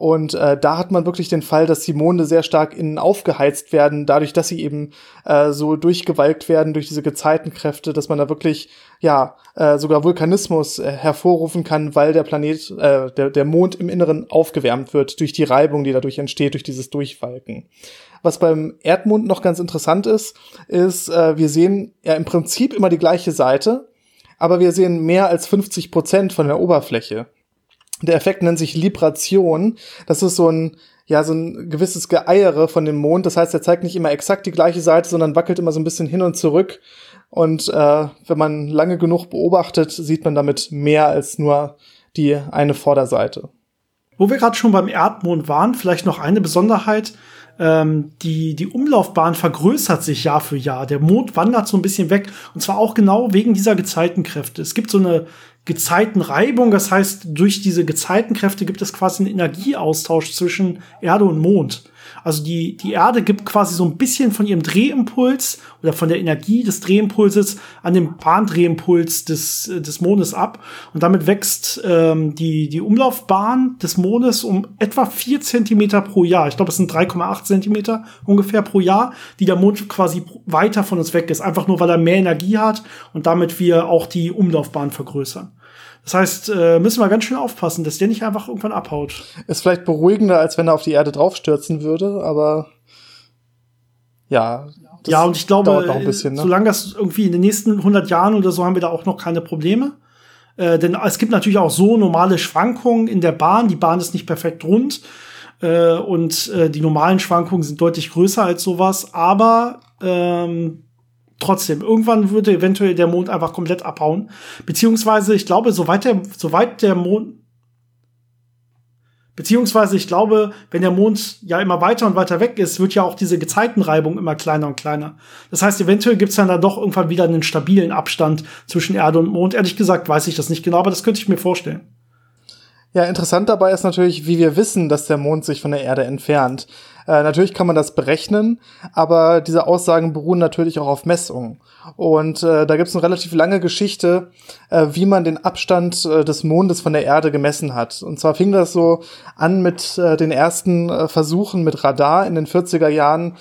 B: Und äh, da hat man wirklich den Fall, dass die Monde sehr stark innen aufgeheizt werden, dadurch, dass sie eben äh, so durchgewalkt werden durch diese Gezeitenkräfte, dass man da wirklich ja äh, sogar Vulkanismus äh, hervorrufen kann, weil der Planet, äh, der, der Mond im Inneren aufgewärmt wird durch die Reibung, die dadurch entsteht, durch dieses Durchwalken. Was beim Erdmond noch ganz interessant ist, ist, äh, wir sehen ja im Prinzip immer die gleiche Seite, aber wir sehen mehr als 50 Prozent von der Oberfläche. Der Effekt nennt sich Libration. Das ist so ein, ja, so ein gewisses Geeiere von dem Mond. Das heißt, er zeigt nicht immer exakt die gleiche Seite, sondern wackelt immer so ein bisschen hin und zurück. Und äh, wenn man lange genug beobachtet, sieht man damit mehr als nur die eine Vorderseite.
A: Wo wir gerade schon beim Erdmond waren, vielleicht noch eine Besonderheit ähm, die, die Umlaufbahn vergrößert sich Jahr für Jahr. Der Mond wandert so ein bisschen weg. Und zwar auch genau wegen dieser Gezeitenkräfte. Es gibt so eine Gezeitenreibung. Das heißt, durch diese Gezeitenkräfte gibt es quasi einen Energieaustausch zwischen Erde und Mond. Also die, die Erde gibt quasi so ein bisschen von ihrem Drehimpuls oder von der Energie des Drehimpulses an den Bahndrehimpuls des, des Mondes ab. Und damit wächst ähm, die, die Umlaufbahn des Mondes um etwa vier Zentimeter pro Jahr. Ich glaube, es sind 3,8 Zentimeter ungefähr pro Jahr, die der Mond quasi weiter von uns weg ist. Einfach nur, weil er mehr Energie hat und damit wir auch die Umlaufbahn vergrößern. Das heißt, äh, müssen wir ganz schön aufpassen, dass der nicht einfach irgendwann abhaut.
B: Ist vielleicht beruhigender, als wenn er auf die Erde draufstürzen würde, aber ja.
A: Ja, und ich glaube, bisschen, ne? solange das irgendwie in den nächsten 100 Jahren oder so haben wir da auch noch keine Probleme. Äh, denn es gibt natürlich auch so normale Schwankungen in der Bahn. Die Bahn ist nicht perfekt rund. Äh, und äh, die normalen Schwankungen sind deutlich größer als sowas. Aber ähm, trotzdem. Irgendwann würde eventuell der Mond einfach komplett abhauen. Beziehungsweise, ich glaube, soweit der, soweit der Mond, Beziehungsweise, ich glaube, wenn der Mond ja immer weiter und weiter weg ist, wird ja auch diese Gezeitenreibung immer kleiner und kleiner. Das heißt, eventuell gibt's dann da doch irgendwann wieder einen stabilen Abstand zwischen Erde und Mond. Ehrlich gesagt weiß ich das nicht genau, aber das könnte ich mir vorstellen.
B: Ja, interessant dabei ist natürlich, wie wir wissen, dass der Mond sich von der Erde entfernt. Äh, natürlich kann man das berechnen, aber diese Aussagen beruhen natürlich auch auf Messungen. Und äh, da gibt es eine relativ lange Geschichte, äh, wie man den Abstand äh, des Mondes von der Erde gemessen hat. Und zwar fing das so an mit äh, den ersten Versuchen mit Radar in den 40er Jahren,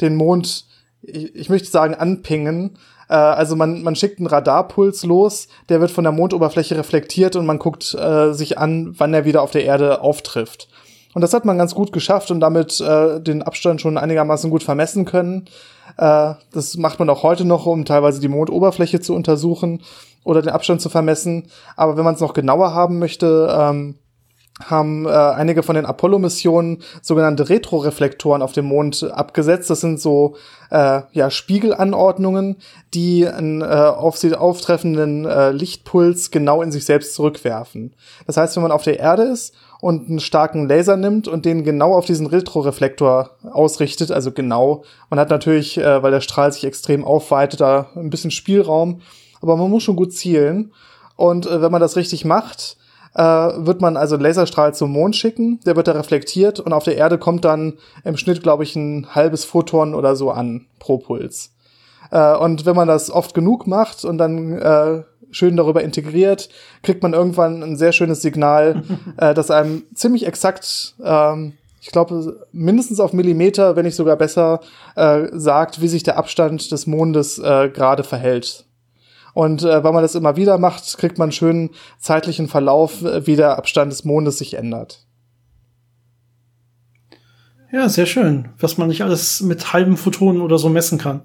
B: den Mond, ich, ich möchte sagen, anpingen also man, man schickt einen Radarpuls los, der wird von der Mondoberfläche reflektiert und man guckt äh, sich an, wann er wieder auf der Erde auftrifft. Und das hat man ganz gut geschafft und damit äh, den Abstand schon einigermaßen gut vermessen können. Äh, das macht man auch heute noch, um teilweise die Mondoberfläche zu untersuchen oder den Abstand zu vermessen. Aber wenn man es noch genauer haben möchte, ähm, haben äh, einige von den Apollo-Missionen sogenannte Retroreflektoren auf dem Mond abgesetzt. Das sind so äh, ja, Spiegelanordnungen, die einen äh, auf sie auftreffenden äh, Lichtpuls genau in sich selbst zurückwerfen. Das heißt, wenn man auf der Erde ist und einen starken Laser nimmt und den genau auf diesen Retroreflektor ausrichtet, also genau, man hat natürlich, äh, weil der Strahl sich extrem aufweitet, da ein bisschen Spielraum, aber man muss schon gut zielen. Und äh, wenn man das richtig macht, äh, wird man also einen Laserstrahl zum Mond schicken, der wird da reflektiert und auf der Erde kommt dann im Schnitt, glaube ich, ein halbes Photon oder so an pro Puls. Äh, und wenn man das oft genug macht und dann äh, schön darüber integriert, kriegt man irgendwann ein sehr schönes Signal, äh, das einem ziemlich exakt ähm, ich glaube, mindestens auf Millimeter, wenn nicht sogar besser, äh, sagt, wie sich der Abstand des Mondes äh, gerade verhält. Und äh, wenn man das immer wieder macht, kriegt man einen schönen zeitlichen Verlauf, äh, wie der Abstand des Mondes sich ändert.
A: Ja, sehr schön, was man nicht alles mit halben Photonen oder so messen kann.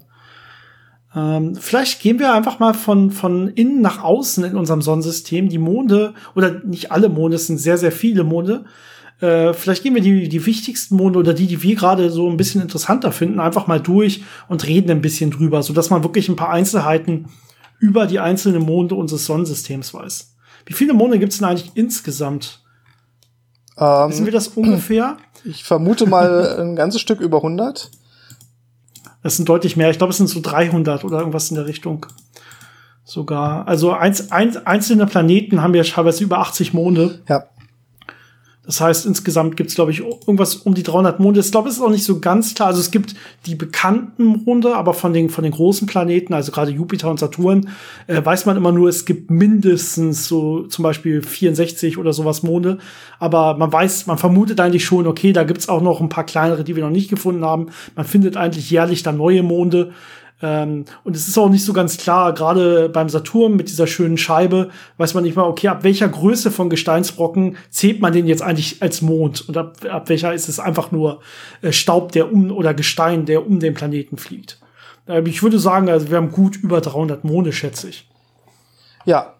A: Ähm, vielleicht gehen wir einfach mal von, von innen nach außen in unserem Sonnensystem. Die Monde, oder nicht alle Monde, es sind sehr, sehr viele Monde. Äh, vielleicht gehen wir die, die wichtigsten Monde oder die, die wir gerade so ein bisschen interessanter finden, einfach mal durch und reden ein bisschen drüber, so dass man wirklich ein paar Einzelheiten über die einzelnen Monde unseres Sonnensystems weiß. Wie viele Monde gibt es denn eigentlich insgesamt? Ähm, Wissen wir das ungefähr?
B: Ich vermute mal ein ganzes Stück über 100.
A: Das sind deutlich mehr. Ich glaube, es sind so 300 oder irgendwas in der Richtung. Sogar. Also eins, eins, einzelne Planeten haben ja teilweise über 80 Monde.
B: Ja.
A: Das heißt, insgesamt gibt es, glaube ich, irgendwas um die 300 Monde. Ich glaube, es ist auch nicht so ganz klar. Also es gibt die bekannten Monde, aber von den, von den großen Planeten, also gerade Jupiter und Saturn, äh, weiß man immer nur, es gibt mindestens so zum Beispiel 64 oder sowas Monde. Aber man weiß, man vermutet eigentlich schon, okay, da gibt es auch noch ein paar kleinere, die wir noch nicht gefunden haben. Man findet eigentlich jährlich dann neue Monde. Ähm, und es ist auch nicht so ganz klar, gerade beim Saturn mit dieser schönen Scheibe, weiß man nicht mal, okay, ab welcher Größe von Gesteinsbrocken zählt man den jetzt eigentlich als Mond und ab, ab welcher ist es einfach nur äh, Staub, der um oder Gestein, der um den Planeten fliegt. Äh, ich würde sagen, also wir haben gut über 300 Monde, schätze ich.
B: Ja.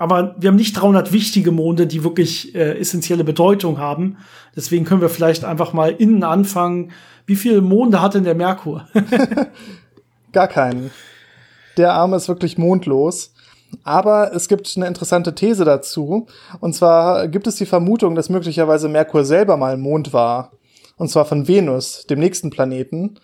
A: Aber wir haben nicht 300 wichtige Monde, die wirklich äh, essentielle Bedeutung haben. Deswegen können wir vielleicht einfach mal innen anfangen. Wie viele Monde hat denn der Merkur?
B: Gar keinen. Der Arme ist wirklich mondlos. Aber es gibt eine interessante These dazu. Und zwar gibt es die Vermutung, dass möglicherweise Merkur selber mal Mond war. Und zwar von Venus, dem nächsten Planeten.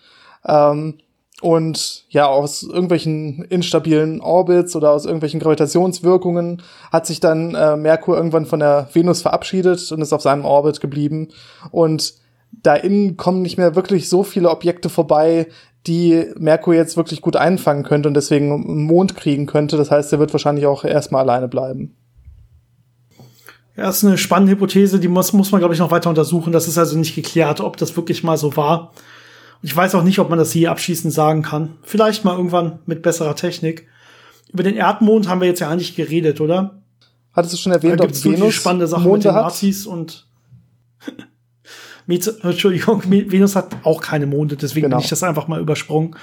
B: Ähm, und ja, aus irgendwelchen instabilen Orbits oder aus irgendwelchen Gravitationswirkungen hat sich dann äh, Merkur irgendwann von der Venus verabschiedet und ist auf seinem Orbit geblieben. Und da innen kommen nicht mehr wirklich so viele Objekte vorbei, die Merkur jetzt wirklich gut einfangen könnte und deswegen einen Mond kriegen könnte. Das heißt, er wird wahrscheinlich auch erstmal alleine bleiben.
A: Ja, das ist eine spannende Hypothese, die muss, muss man, glaube ich, noch weiter untersuchen. Das ist also nicht geklärt, ob das wirklich mal so war. Und ich weiß auch nicht, ob man das hier abschließend sagen kann. Vielleicht mal irgendwann mit besserer Technik. Über den Erdmond haben wir jetzt ja eigentlich geredet, oder?
B: Hattest du schon erwähnt,
A: da ob Venus spannende Sache Monde mit den Nazis und Entschuldigung, Venus hat auch keine Monde, deswegen genau. bin ich das einfach mal übersprungen.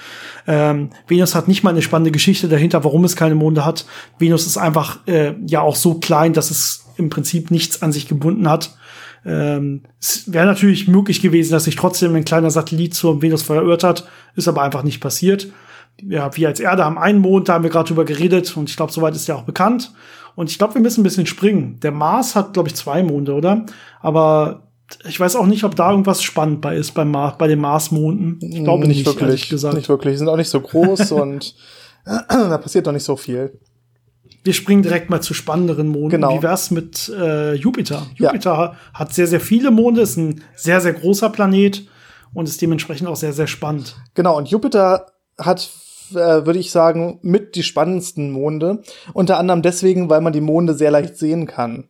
A: Ähm, Venus hat nicht mal eine spannende Geschichte dahinter, warum es keine Monde hat. Venus ist einfach äh, ja auch so klein, dass es im Prinzip nichts an sich gebunden hat. Ähm, es wäre natürlich möglich gewesen, dass sich trotzdem ein kleiner Satellit zur Venus verirrt hat, ist aber einfach nicht passiert. ja, wir als Erde haben einen Mond, da haben wir gerade drüber geredet und ich glaube, soweit ist der auch bekannt. Und ich glaube, wir müssen ein bisschen springen. Der Mars hat, glaube ich, zwei Monde, oder? Aber ich weiß auch nicht, ob da irgendwas spannend bei ist beim Mar bei den Marsmonden. Ich glaube nicht,
B: nicht wirklich. Gesagt. Nicht wirklich. Die sind auch nicht so groß und da passiert doch nicht so viel.
A: Wir springen direkt mal zu spannenderen Monden. Genau. Wie wär's mit äh, Jupiter? Jupiter ja. hat sehr, sehr viele Monde, ist ein sehr, sehr großer Planet und ist dementsprechend auch sehr, sehr spannend.
B: Genau, und Jupiter hat äh, würde ich sagen, mit die spannendsten Monde. Unter anderem deswegen, weil man die Monde sehr leicht sehen kann.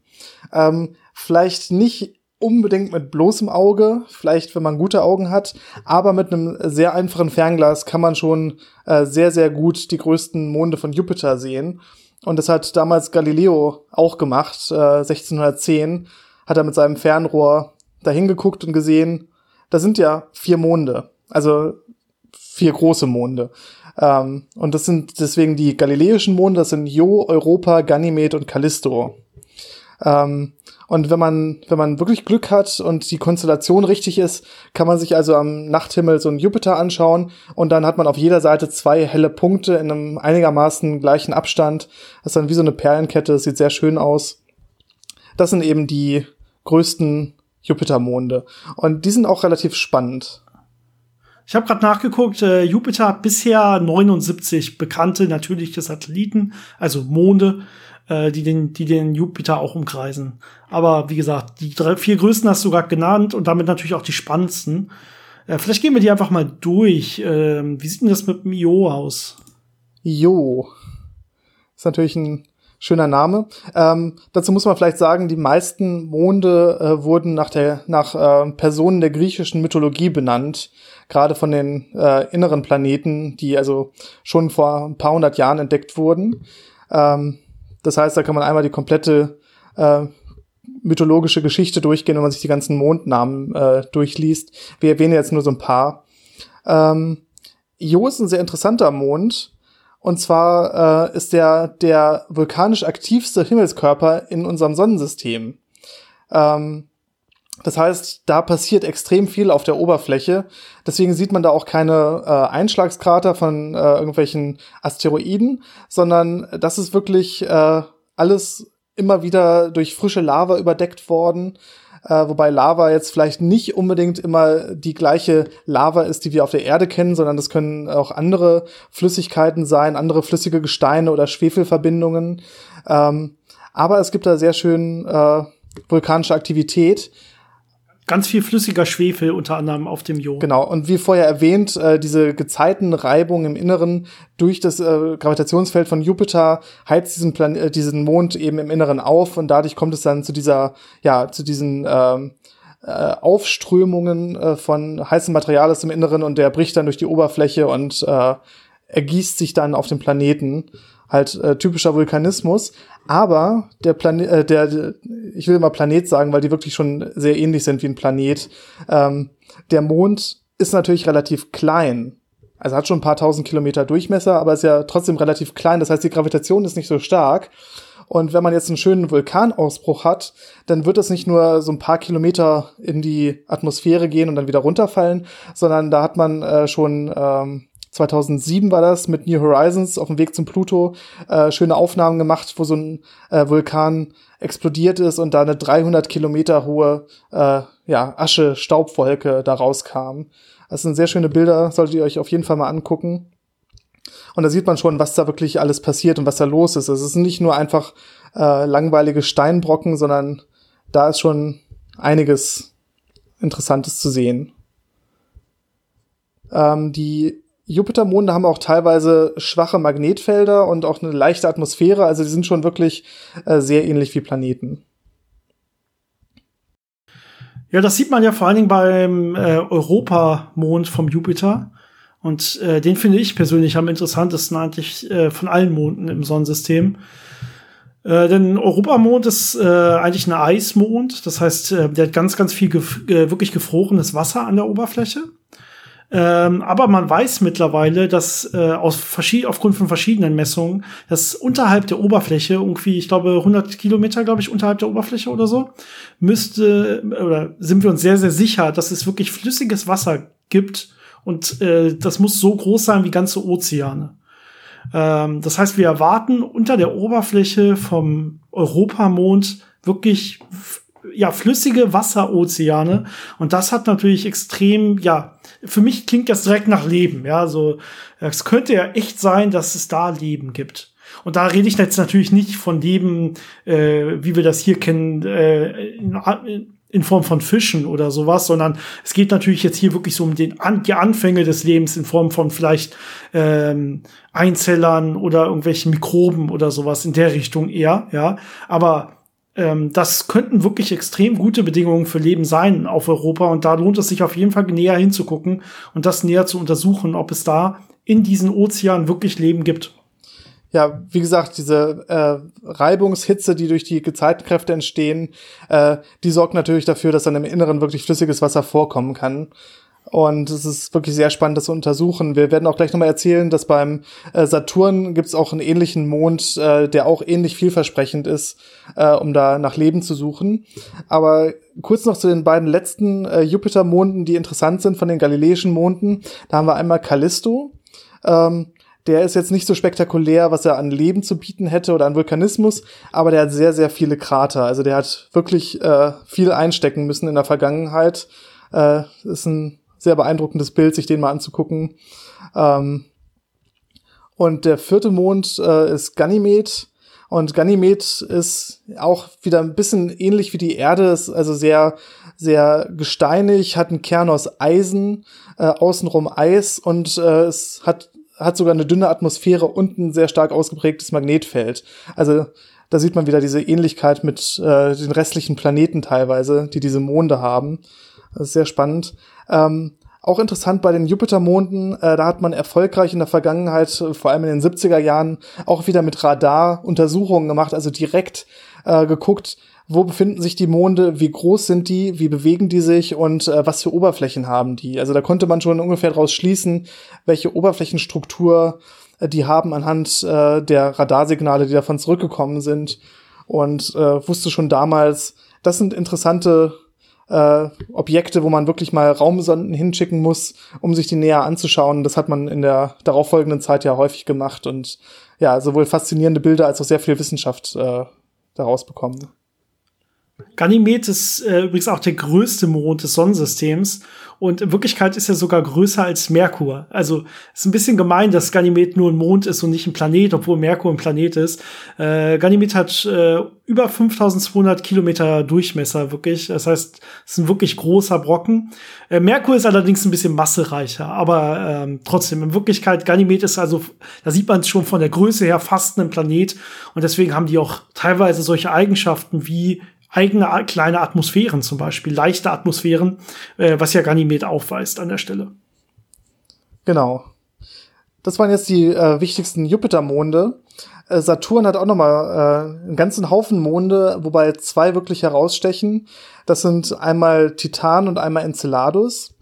B: Ähm, vielleicht nicht unbedingt mit bloßem Auge, vielleicht wenn man gute Augen hat, aber mit einem sehr einfachen Fernglas kann man schon äh, sehr, sehr gut die größten Monde von Jupiter sehen. Und das hat damals Galileo auch gemacht, äh, 1610, hat er mit seinem Fernrohr dahin geguckt und gesehen, da sind ja vier Monde, also vier große Monde. Ähm, und das sind deswegen die galileischen Monde, das sind Io, Europa, Ganymed und Callisto. Ähm, und wenn man, wenn man wirklich Glück hat und die Konstellation richtig ist, kann man sich also am Nachthimmel so einen Jupiter anschauen und dann hat man auf jeder Seite zwei helle Punkte in einem einigermaßen gleichen Abstand. Das ist dann wie so eine Perlenkette, das sieht sehr schön aus. Das sind eben die größten Jupitermonde. Und die sind auch relativ spannend.
A: Ich habe gerade nachgeguckt, äh, Jupiter hat bisher 79 bekannte natürliche Satelliten, also Monde, äh, die, den, die den Jupiter auch umkreisen. Aber wie gesagt, die drei, vier größten hast du gerade genannt und damit natürlich auch die spannendsten. Äh, vielleicht gehen wir die einfach mal durch. Äh, wie sieht denn das mit dem Io aus?
B: Io. Ist natürlich ein schöner Name. Ähm, dazu muss man vielleicht sagen, die meisten Monde äh, wurden nach der nach äh, Personen der griechischen Mythologie benannt, gerade von den äh, inneren Planeten, die also schon vor ein paar hundert Jahren entdeckt wurden. Ähm, das heißt, da kann man einmal die komplette äh, mythologische Geschichte durchgehen, wenn man sich die ganzen Mondnamen äh, durchliest. Wir erwähnen jetzt nur so ein paar. Ähm, Io ist ein sehr interessanter Mond und zwar äh, ist der der vulkanisch aktivste Himmelskörper in unserem Sonnensystem. Ähm, das heißt, da passiert extrem viel auf der Oberfläche. Deswegen sieht man da auch keine äh, Einschlagskrater von äh, irgendwelchen Asteroiden, sondern das ist wirklich äh, alles immer wieder durch frische Lava überdeckt worden äh, wobei Lava jetzt vielleicht nicht unbedingt immer die gleiche Lava ist, die wir auf der Erde kennen, sondern das können auch andere Flüssigkeiten sein, andere flüssige Gesteine oder Schwefelverbindungen. Ähm, aber es gibt da sehr schön äh, vulkanische Aktivität
A: ganz viel flüssiger Schwefel unter anderem auf dem Jo.
B: Genau, und wie vorher erwähnt, äh, diese Gezeitenreibung im Inneren durch das äh, Gravitationsfeld von Jupiter heizt diesen, Plan äh, diesen Mond eben im Inneren auf und dadurch kommt es dann zu dieser, ja, zu diesen ähm, äh, Aufströmungen äh, von heißem Material im Inneren und der bricht dann durch die Oberfläche und äh, ergießt sich dann auf dem Planeten halt äh, typischer Vulkanismus. Aber der Planet, äh, der, ich will immer Planet sagen, weil die wirklich schon sehr ähnlich sind wie ein Planet. Ähm, der Mond ist natürlich relativ klein. Also hat schon ein paar tausend Kilometer Durchmesser, aber ist ja trotzdem relativ klein. Das heißt, die Gravitation ist nicht so stark. Und wenn man jetzt einen schönen Vulkanausbruch hat, dann wird es nicht nur so ein paar Kilometer in die Atmosphäre gehen und dann wieder runterfallen, sondern da hat man äh, schon ähm, 2007 war das mit New Horizons auf dem Weg zum Pluto äh, schöne Aufnahmen gemacht, wo so ein äh, Vulkan explodiert ist und da eine 300 Kilometer hohe äh, ja, Asche-Staubwolke da rauskam. Das sind sehr schöne Bilder, solltet ihr euch auf jeden Fall mal angucken. Und da sieht man schon, was da wirklich alles passiert und was da los ist. Es ist nicht nur einfach äh, langweilige Steinbrocken, sondern da ist schon einiges Interessantes zu sehen. Ähm, die Jupitermonde haben auch teilweise schwache Magnetfelder und auch eine leichte Atmosphäre. Also die sind schon wirklich äh, sehr ähnlich wie Planeten.
A: Ja, das sieht man ja vor allen Dingen beim äh, Europamond vom Jupiter. Und äh, den finde ich persönlich am interessantesten eigentlich äh, von allen Monden im Sonnensystem. Äh, denn Europamond ist äh, eigentlich ein Eismond. Das heißt, äh, der hat ganz, ganz viel gef äh, wirklich gefrorenes Wasser an der Oberfläche. Ähm, aber man weiß mittlerweile, dass äh, aus verschied aufgrund von verschiedenen Messungen, dass unterhalb der Oberfläche, irgendwie, ich glaube, 100 Kilometer, glaube ich, unterhalb der Oberfläche oder so, müsste, oder sind wir uns sehr, sehr sicher, dass es wirklich flüssiges Wasser gibt Und äh, das muss so groß sein wie ganze Ozeane. Ähm, das heißt, wir erwarten unter der Oberfläche vom Europamond wirklich ja flüssige Wasserozeane und das hat natürlich extrem ja für mich klingt das direkt nach Leben ja so es könnte ja echt sein dass es da Leben gibt und da rede ich jetzt natürlich nicht von Leben äh, wie wir das hier kennen äh, in, in Form von Fischen oder sowas, sondern es geht natürlich jetzt hier wirklich so um den An die Anfänge des Lebens in Form von vielleicht ähm, Einzellern oder irgendwelchen Mikroben oder sowas in der Richtung eher, ja. Aber ähm, das könnten wirklich extrem gute Bedingungen für Leben sein auf Europa und da lohnt es sich auf jeden Fall näher hinzugucken und das näher zu untersuchen, ob es da in diesen Ozeanen wirklich Leben gibt.
B: Ja, wie gesagt, diese äh, Reibungshitze, die durch die Gezeitenkräfte entstehen, äh, die sorgt natürlich dafür, dass dann im Inneren wirklich flüssiges Wasser vorkommen kann. Und es ist wirklich sehr spannend, das zu untersuchen. Wir werden auch gleich nochmal erzählen, dass beim äh, Saturn gibt es auch einen ähnlichen Mond, äh, der auch ähnlich vielversprechend ist, äh, um da nach Leben zu suchen. Aber kurz noch zu den beiden letzten äh, Jupiter-Monden, die interessant sind von den galileischen Monden. Da haben wir einmal Callisto. Ähm, der ist jetzt nicht so spektakulär, was er an Leben zu bieten hätte oder an Vulkanismus, aber der hat sehr, sehr viele Krater. Also der hat wirklich äh, viel einstecken müssen in der Vergangenheit. Äh, ist ein sehr beeindruckendes Bild, sich den mal anzugucken. Ähm, und der vierte Mond äh, ist Ganymed. Und Ganymed ist auch wieder ein bisschen ähnlich wie die Erde, ist also sehr, sehr gesteinig, hat einen Kern aus Eisen, äh, außenrum Eis und äh, es hat, hat sogar eine dünne Atmosphäre und ein sehr stark ausgeprägtes Magnetfeld. Also da sieht man wieder diese Ähnlichkeit mit äh, den restlichen Planeten teilweise, die diese Monde haben. Das ist sehr spannend. Ähm, auch interessant bei den Jupitermonden, äh, da hat man erfolgreich in der Vergangenheit, äh, vor allem in den 70er Jahren, auch wieder mit Radar Untersuchungen gemacht, also direkt äh, geguckt, wo befinden sich die Monde, wie groß sind die, wie bewegen die sich und äh, was für Oberflächen haben die. Also da konnte man schon ungefähr daraus schließen, welche Oberflächenstruktur äh, die haben anhand äh, der Radarsignale, die davon zurückgekommen sind. Und äh, wusste schon damals, das sind interessante äh, Objekte, wo man wirklich mal Raumsonden hinschicken muss, um sich die näher anzuschauen. Das hat man in der darauffolgenden Zeit ja häufig gemacht und ja, sowohl faszinierende Bilder als auch sehr viel Wissenschaft äh, daraus bekommen.
A: Ganymed ist äh, übrigens auch der größte Mond des Sonnensystems und in Wirklichkeit ist er sogar größer als Merkur. Also ist ein bisschen gemein, dass Ganymed nur ein Mond ist und nicht ein Planet, obwohl Merkur ein Planet ist. Äh, Ganymed hat äh, über 5200 Kilometer Durchmesser, wirklich. Das heißt, es ist ein wirklich großer Brocken. Äh, Merkur ist allerdings ein bisschen massereicher, aber ähm, trotzdem, in Wirklichkeit, Ganymed ist also, da sieht man schon von der Größe her fast ein Planet und deswegen haben die auch teilweise solche Eigenschaften wie eigene kleine Atmosphären zum Beispiel, leichte Atmosphären, äh, was ja Ganymed aufweist an der Stelle.
B: Genau. Das waren jetzt die äh, wichtigsten Jupitermonde. Äh, Saturn hat auch noch mal äh, einen ganzen Haufen Monde, wobei zwei wirklich herausstechen. Das sind einmal Titan und einmal Enceladus.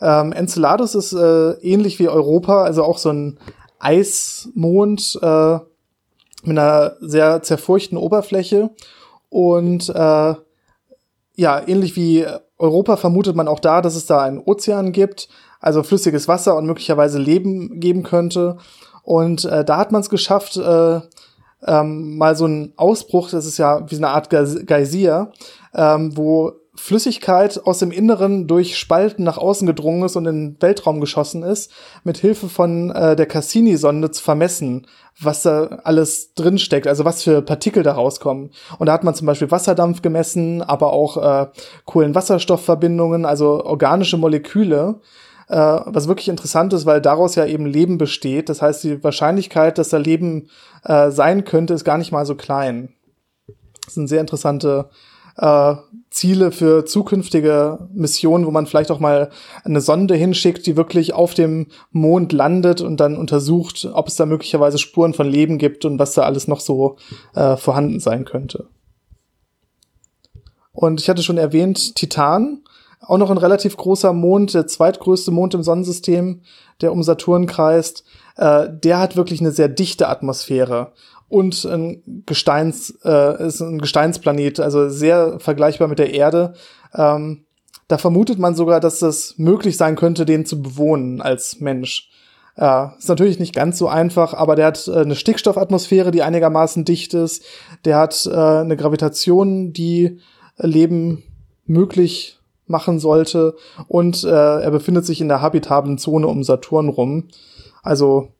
B: Ähm, Enceladus ist äh, ähnlich wie Europa, also auch so ein Eismond äh, mit einer sehr zerfurchten Oberfläche und äh, ja, ähnlich wie Europa vermutet man auch da, dass es da einen Ozean gibt, also flüssiges Wasser und möglicherweise Leben geben könnte. Und äh, da hat man es geschafft, äh, ähm, mal so einen Ausbruch, das ist ja wie eine Art Geysir, ähm, wo Flüssigkeit aus dem Inneren durch Spalten nach außen gedrungen ist und in den Weltraum geschossen ist, mit Hilfe von äh, der Cassini-Sonde zu vermessen, was da alles drinsteckt, also was für Partikel da rauskommen. Und da hat man zum Beispiel Wasserdampf gemessen, aber auch äh, Kohlenwasserstoffverbindungen, also organische Moleküle, äh, was wirklich interessant ist, weil daraus ja eben Leben besteht. Das heißt, die Wahrscheinlichkeit, dass da Leben äh, sein könnte, ist gar nicht mal so klein. Das sind sehr interessante äh, Ziele für zukünftige Missionen, wo man vielleicht auch mal eine Sonde hinschickt, die wirklich auf dem Mond landet und dann untersucht, ob es da möglicherweise Spuren von Leben gibt und was da alles noch so äh, vorhanden sein könnte. Und ich hatte schon erwähnt, Titan, auch noch ein relativ großer Mond, der zweitgrößte Mond im Sonnensystem, der um Saturn kreist. Äh, der hat wirklich eine sehr dichte Atmosphäre und ein Gesteins, äh, ist ein Gesteinsplanet, also sehr vergleichbar mit der Erde. Ähm, da vermutet man sogar, dass es möglich sein könnte, den zu bewohnen als Mensch. Ja, ist natürlich nicht ganz so einfach, aber der hat äh, eine Stickstoffatmosphäre, die einigermaßen dicht ist. Der hat äh, eine Gravitation, die Leben möglich machen sollte. Und äh, er befindet sich in der habitablen Zone um Saturn rum. Also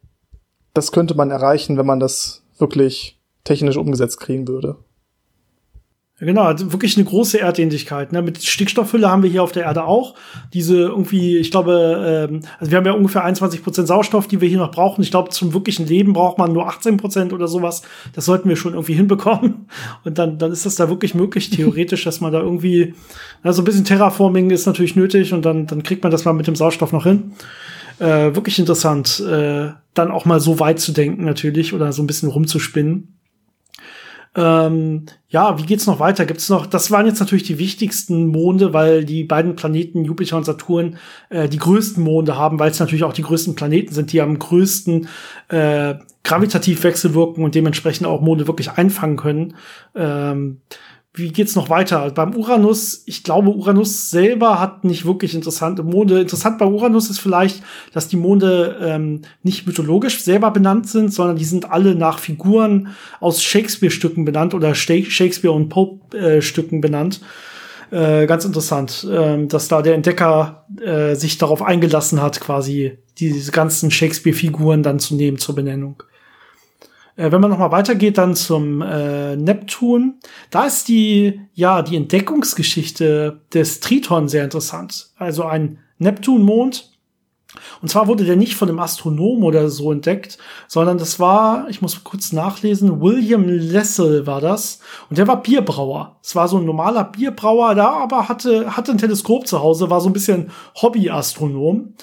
B: das könnte man erreichen, wenn man das wirklich technisch umgesetzt kriegen würde.
A: Genau, also wirklich eine große Erdähnlichkeit. Ne? Mit Stickstoffhülle haben wir hier auf der Erde auch. Diese irgendwie, ich glaube, ähm, also wir haben ja ungefähr 21 Prozent Sauerstoff, die wir hier noch brauchen. Ich glaube, zum wirklichen Leben braucht man nur 18 Prozent oder sowas. Das sollten wir schon irgendwie hinbekommen. Und dann, dann ist das da wirklich möglich, theoretisch, dass man da irgendwie, also ein bisschen Terraforming ist natürlich nötig und dann, dann kriegt man das mal mit dem Sauerstoff noch hin. Äh, wirklich interessant, äh, dann auch mal so weit zu denken natürlich oder so ein bisschen rumzuspinnen. Ähm, ja, wie geht's noch weiter? Gibt's noch? Das waren jetzt natürlich die wichtigsten Monde, weil die beiden Planeten Jupiter und Saturn äh, die größten Monde haben, weil es natürlich auch die größten Planeten sind, die am größten äh, gravitativ wechselwirken und dementsprechend auch Monde wirklich einfangen können. Ähm, wie geht's noch weiter? Beim Uranus, ich glaube, Uranus selber hat nicht wirklich interessante Monde. Interessant bei Uranus ist vielleicht, dass die Monde ähm, nicht mythologisch selber benannt sind, sondern die sind alle nach Figuren aus Shakespeare-Stücken benannt oder Shakespeare- und Pope-Stücken benannt. Äh, ganz interessant, äh, dass da der Entdecker äh, sich darauf eingelassen hat, quasi diese ganzen Shakespeare-Figuren dann zu nehmen zur Benennung. Äh, wenn man noch mal weitergeht, dann zum äh, Neptun, da ist die ja die Entdeckungsgeschichte des Triton sehr interessant. Also ein Neptunmond. Und zwar wurde der nicht von einem Astronom oder so entdeckt, sondern das war, ich muss kurz nachlesen, William Lessel war das. Und der war Bierbrauer. Es war so ein normaler Bierbrauer, da aber hatte, hatte ein Teleskop zu Hause, war so ein bisschen Hobbyastronom.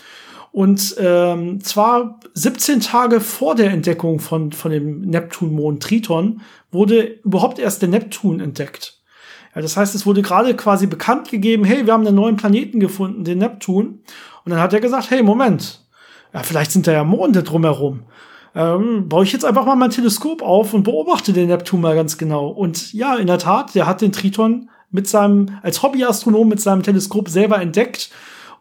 A: Und ähm, zwar 17 Tage vor der Entdeckung von, von dem Neptunmond Triton wurde überhaupt erst der Neptun entdeckt. Ja, das heißt, es wurde gerade quasi bekannt gegeben, hey, wir haben einen neuen Planeten gefunden, den Neptun. Und dann hat er gesagt, hey, Moment, ja, vielleicht sind da ja Monde drumherum. Ähm, baue ich jetzt einfach mal mein Teleskop auf und beobachte den Neptun mal ganz genau. Und ja, in der Tat, der hat den Triton mit seinem, als Hobbyastronom mit seinem Teleskop selber entdeckt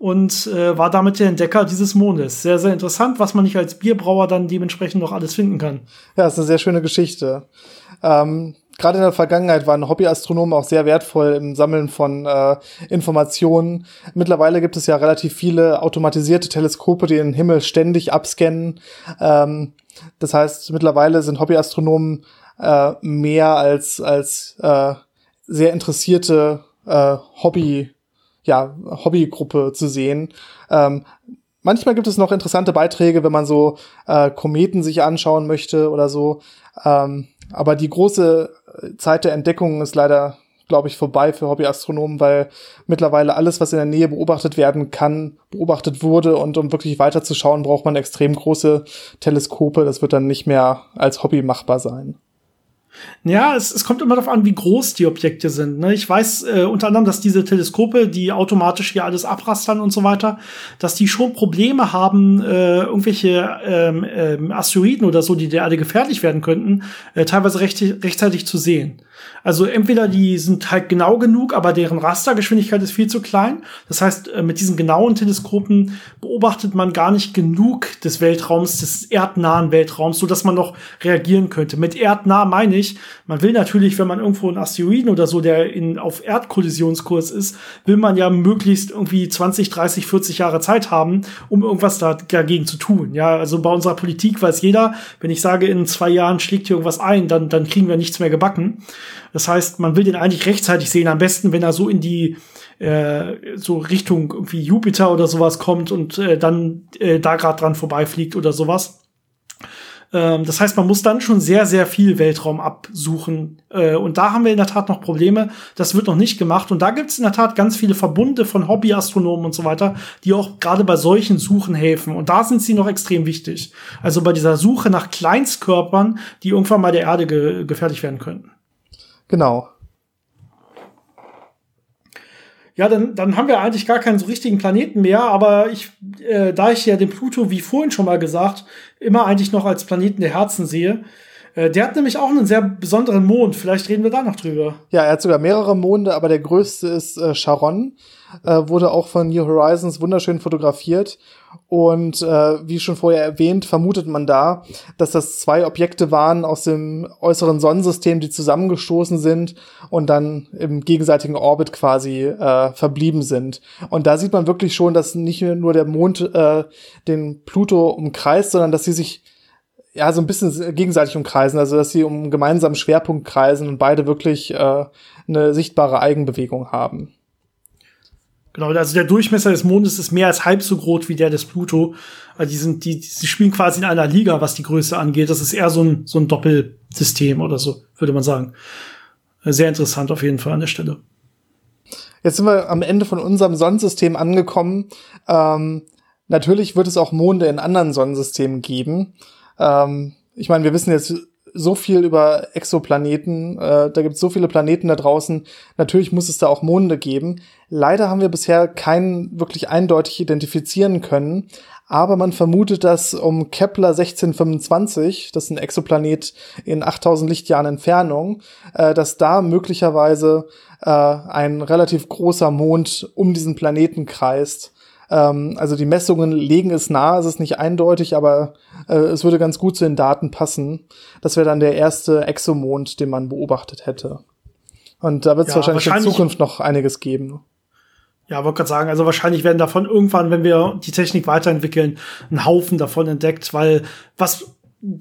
A: und äh, war damit der Entdecker dieses Mondes. Sehr, sehr interessant, was man nicht als Bierbrauer dann dementsprechend noch alles finden kann.
B: Ja, ist eine sehr schöne Geschichte. Ähm, Gerade in der Vergangenheit waren Hobbyastronomen auch sehr wertvoll im Sammeln von äh, Informationen. Mittlerweile gibt es ja relativ viele automatisierte Teleskope, die den Himmel ständig abscannen. Ähm, das heißt, mittlerweile sind Hobbyastronomen äh, mehr als, als äh, sehr interessierte äh, Hobby ja, Hobbygruppe zu sehen. Ähm, manchmal gibt es noch interessante Beiträge, wenn man so äh, Kometen sich anschauen möchte oder so. Ähm, aber die große Zeit der Entdeckung ist leider, glaube ich, vorbei für Hobbyastronomen, weil mittlerweile alles, was in der Nähe beobachtet werden kann, beobachtet wurde. Und um wirklich weiterzuschauen, braucht man extrem große Teleskope. Das wird dann nicht mehr als Hobby machbar sein.
A: Ja, es, es kommt immer darauf an, wie groß die Objekte sind. Ne? Ich weiß äh, unter anderem, dass diese Teleskope, die automatisch hier alles abrastern und so weiter, dass die schon Probleme haben, äh, irgendwelche ähm, ähm, Asteroiden oder so, die der Erde gefährlich werden könnten, äh, teilweise recht, rechtzeitig zu sehen. Also entweder die sind halt genau genug, aber deren Rastergeschwindigkeit ist viel zu klein. Das heißt, äh, mit diesen genauen Teleskopen beobachtet man gar nicht genug des Weltraums, des erdnahen Weltraums, so dass man noch reagieren könnte. Mit erdnah meine ich, man will natürlich, wenn man irgendwo einen Asteroiden oder so, der in, auf Erdkollisionskurs ist, will man ja möglichst irgendwie 20, 30, 40 Jahre Zeit haben, um irgendwas da, dagegen zu tun. Ja, also bei unserer Politik weiß jeder, wenn ich sage, in zwei Jahren schlägt hier irgendwas ein, dann, dann kriegen wir nichts mehr gebacken. Das heißt, man will den eigentlich rechtzeitig sehen, am besten, wenn er so in die äh, so Richtung irgendwie Jupiter oder sowas kommt und äh, dann äh, da gerade dran vorbeifliegt oder sowas. Ähm, das heißt, man muss dann schon sehr, sehr viel Weltraum absuchen. Äh, und da haben wir in der Tat noch Probleme. Das wird noch nicht gemacht. Und da gibt es in der Tat ganz viele Verbunde von Hobbyastronomen und so weiter, die auch gerade bei solchen Suchen helfen. Und da sind sie noch extrem wichtig. Also bei dieser Suche nach Kleinstkörpern, die irgendwann mal der Erde ge gefährlich werden könnten.
B: Genau.
A: Ja, dann, dann haben wir eigentlich gar keinen so richtigen Planeten mehr, aber ich, äh, da ich ja den Pluto, wie vorhin schon mal gesagt, immer eigentlich noch als Planeten der Herzen sehe, der hat nämlich auch einen sehr besonderen Mond. Vielleicht reden wir da noch drüber.
B: Ja, er hat sogar mehrere Monde, aber der größte ist äh, Charon. Äh, wurde auch von New Horizons wunderschön fotografiert. Und äh, wie schon vorher erwähnt, vermutet man da, dass das zwei Objekte waren aus dem äußeren Sonnensystem, die zusammengestoßen sind und dann im gegenseitigen Orbit quasi äh, verblieben sind. Und da sieht man wirklich schon, dass nicht nur der Mond äh, den Pluto umkreist, sondern dass sie sich ja so ein bisschen gegenseitig umkreisen, also dass sie um einen gemeinsamen Schwerpunkt kreisen und beide wirklich äh, eine sichtbare Eigenbewegung haben.
A: Genau, also der Durchmesser des Mondes ist mehr als halb so groß wie der des Pluto. Also die sind, die, die spielen quasi in einer Liga, was die Größe angeht. Das ist eher so ein, so ein Doppelsystem oder so, würde man sagen. Sehr interessant auf jeden Fall an der Stelle.
B: Jetzt sind wir am Ende von unserem Sonnensystem angekommen. Ähm, natürlich wird es auch Monde in anderen Sonnensystemen geben. Ähm, ich meine, wir wissen jetzt so viel über Exoplaneten, äh, da gibt es so viele Planeten da draußen. Natürlich muss es da auch Monde geben. Leider haben wir bisher keinen wirklich eindeutig identifizieren können, aber man vermutet, dass um Kepler 1625, das ist ein Exoplanet in 8000 Lichtjahren Entfernung, äh, dass da möglicherweise äh, ein relativ großer Mond um diesen Planeten kreist. Ähm, also die Messungen legen es nahe, es ist nicht eindeutig, aber äh, es würde ganz gut zu den Daten passen. Das wäre dann der erste Exomond, den man beobachtet hätte. Und da wird es ja, wahrscheinlich, wahrscheinlich, in Zukunft noch einiges geben.
A: Ja, wollte gerade sagen, also wahrscheinlich werden davon irgendwann, wenn wir die Technik weiterentwickeln, ein Haufen davon entdeckt, weil was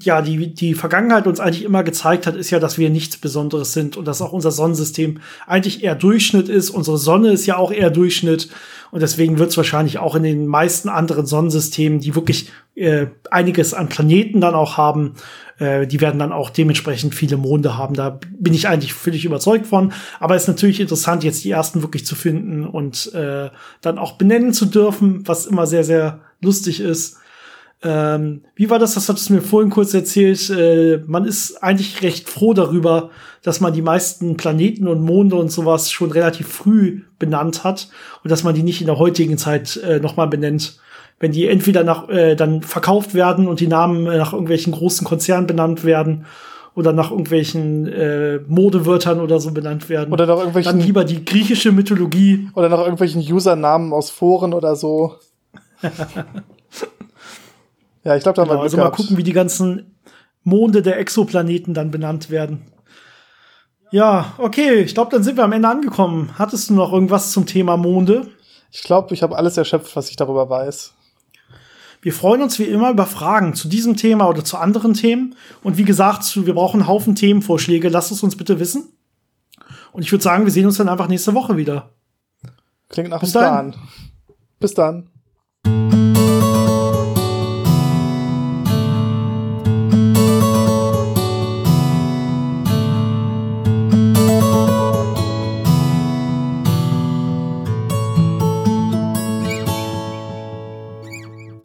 A: ja die, die Vergangenheit uns eigentlich immer gezeigt hat, ist ja, dass wir nichts Besonderes sind und dass auch unser Sonnensystem eigentlich eher Durchschnitt ist. Unsere Sonne ist ja auch eher Durchschnitt. Und deswegen wird es wahrscheinlich auch in den meisten anderen Sonnensystemen, die wirklich äh, einiges an Planeten dann auch haben, äh, die werden dann auch dementsprechend viele Monde haben. Da bin ich eigentlich völlig überzeugt von. Aber es ist natürlich interessant, jetzt die ersten wirklich zu finden und äh, dann auch benennen zu dürfen, was immer sehr, sehr lustig ist. Ähm, wie war das? Das hattest du mir vorhin kurz erzählt. Äh, man ist eigentlich recht froh darüber, dass man die meisten Planeten und Monde und sowas schon relativ früh benannt hat und dass man die nicht in der heutigen Zeit äh, nochmal benennt. Wenn die entweder nach äh, dann verkauft werden und die Namen äh, nach irgendwelchen großen Konzernen benannt werden oder nach irgendwelchen äh, Modewörtern oder so benannt werden.
B: Oder nach irgendwelchen.
A: Dann lieber die griechische Mythologie.
B: Oder nach irgendwelchen Usernamen aus Foren oder so. Ja, ich glaube, da
A: genau,
B: mal
A: Also mal gucken, wie die ganzen Monde der Exoplaneten dann benannt werden. Ja, okay, ich glaube, dann sind wir am Ende angekommen. Hattest du noch irgendwas zum Thema Monde?
B: Ich glaube, ich habe alles erschöpft, was ich darüber weiß.
A: Wir freuen uns wie immer über Fragen zu diesem Thema oder zu anderen Themen. Und wie gesagt, wir brauchen einen Haufen Themenvorschläge. Lasst es uns bitte wissen. Und ich würde sagen, wir sehen uns dann einfach nächste Woche wieder.
B: Klingt nach einem Plan. Bis dann.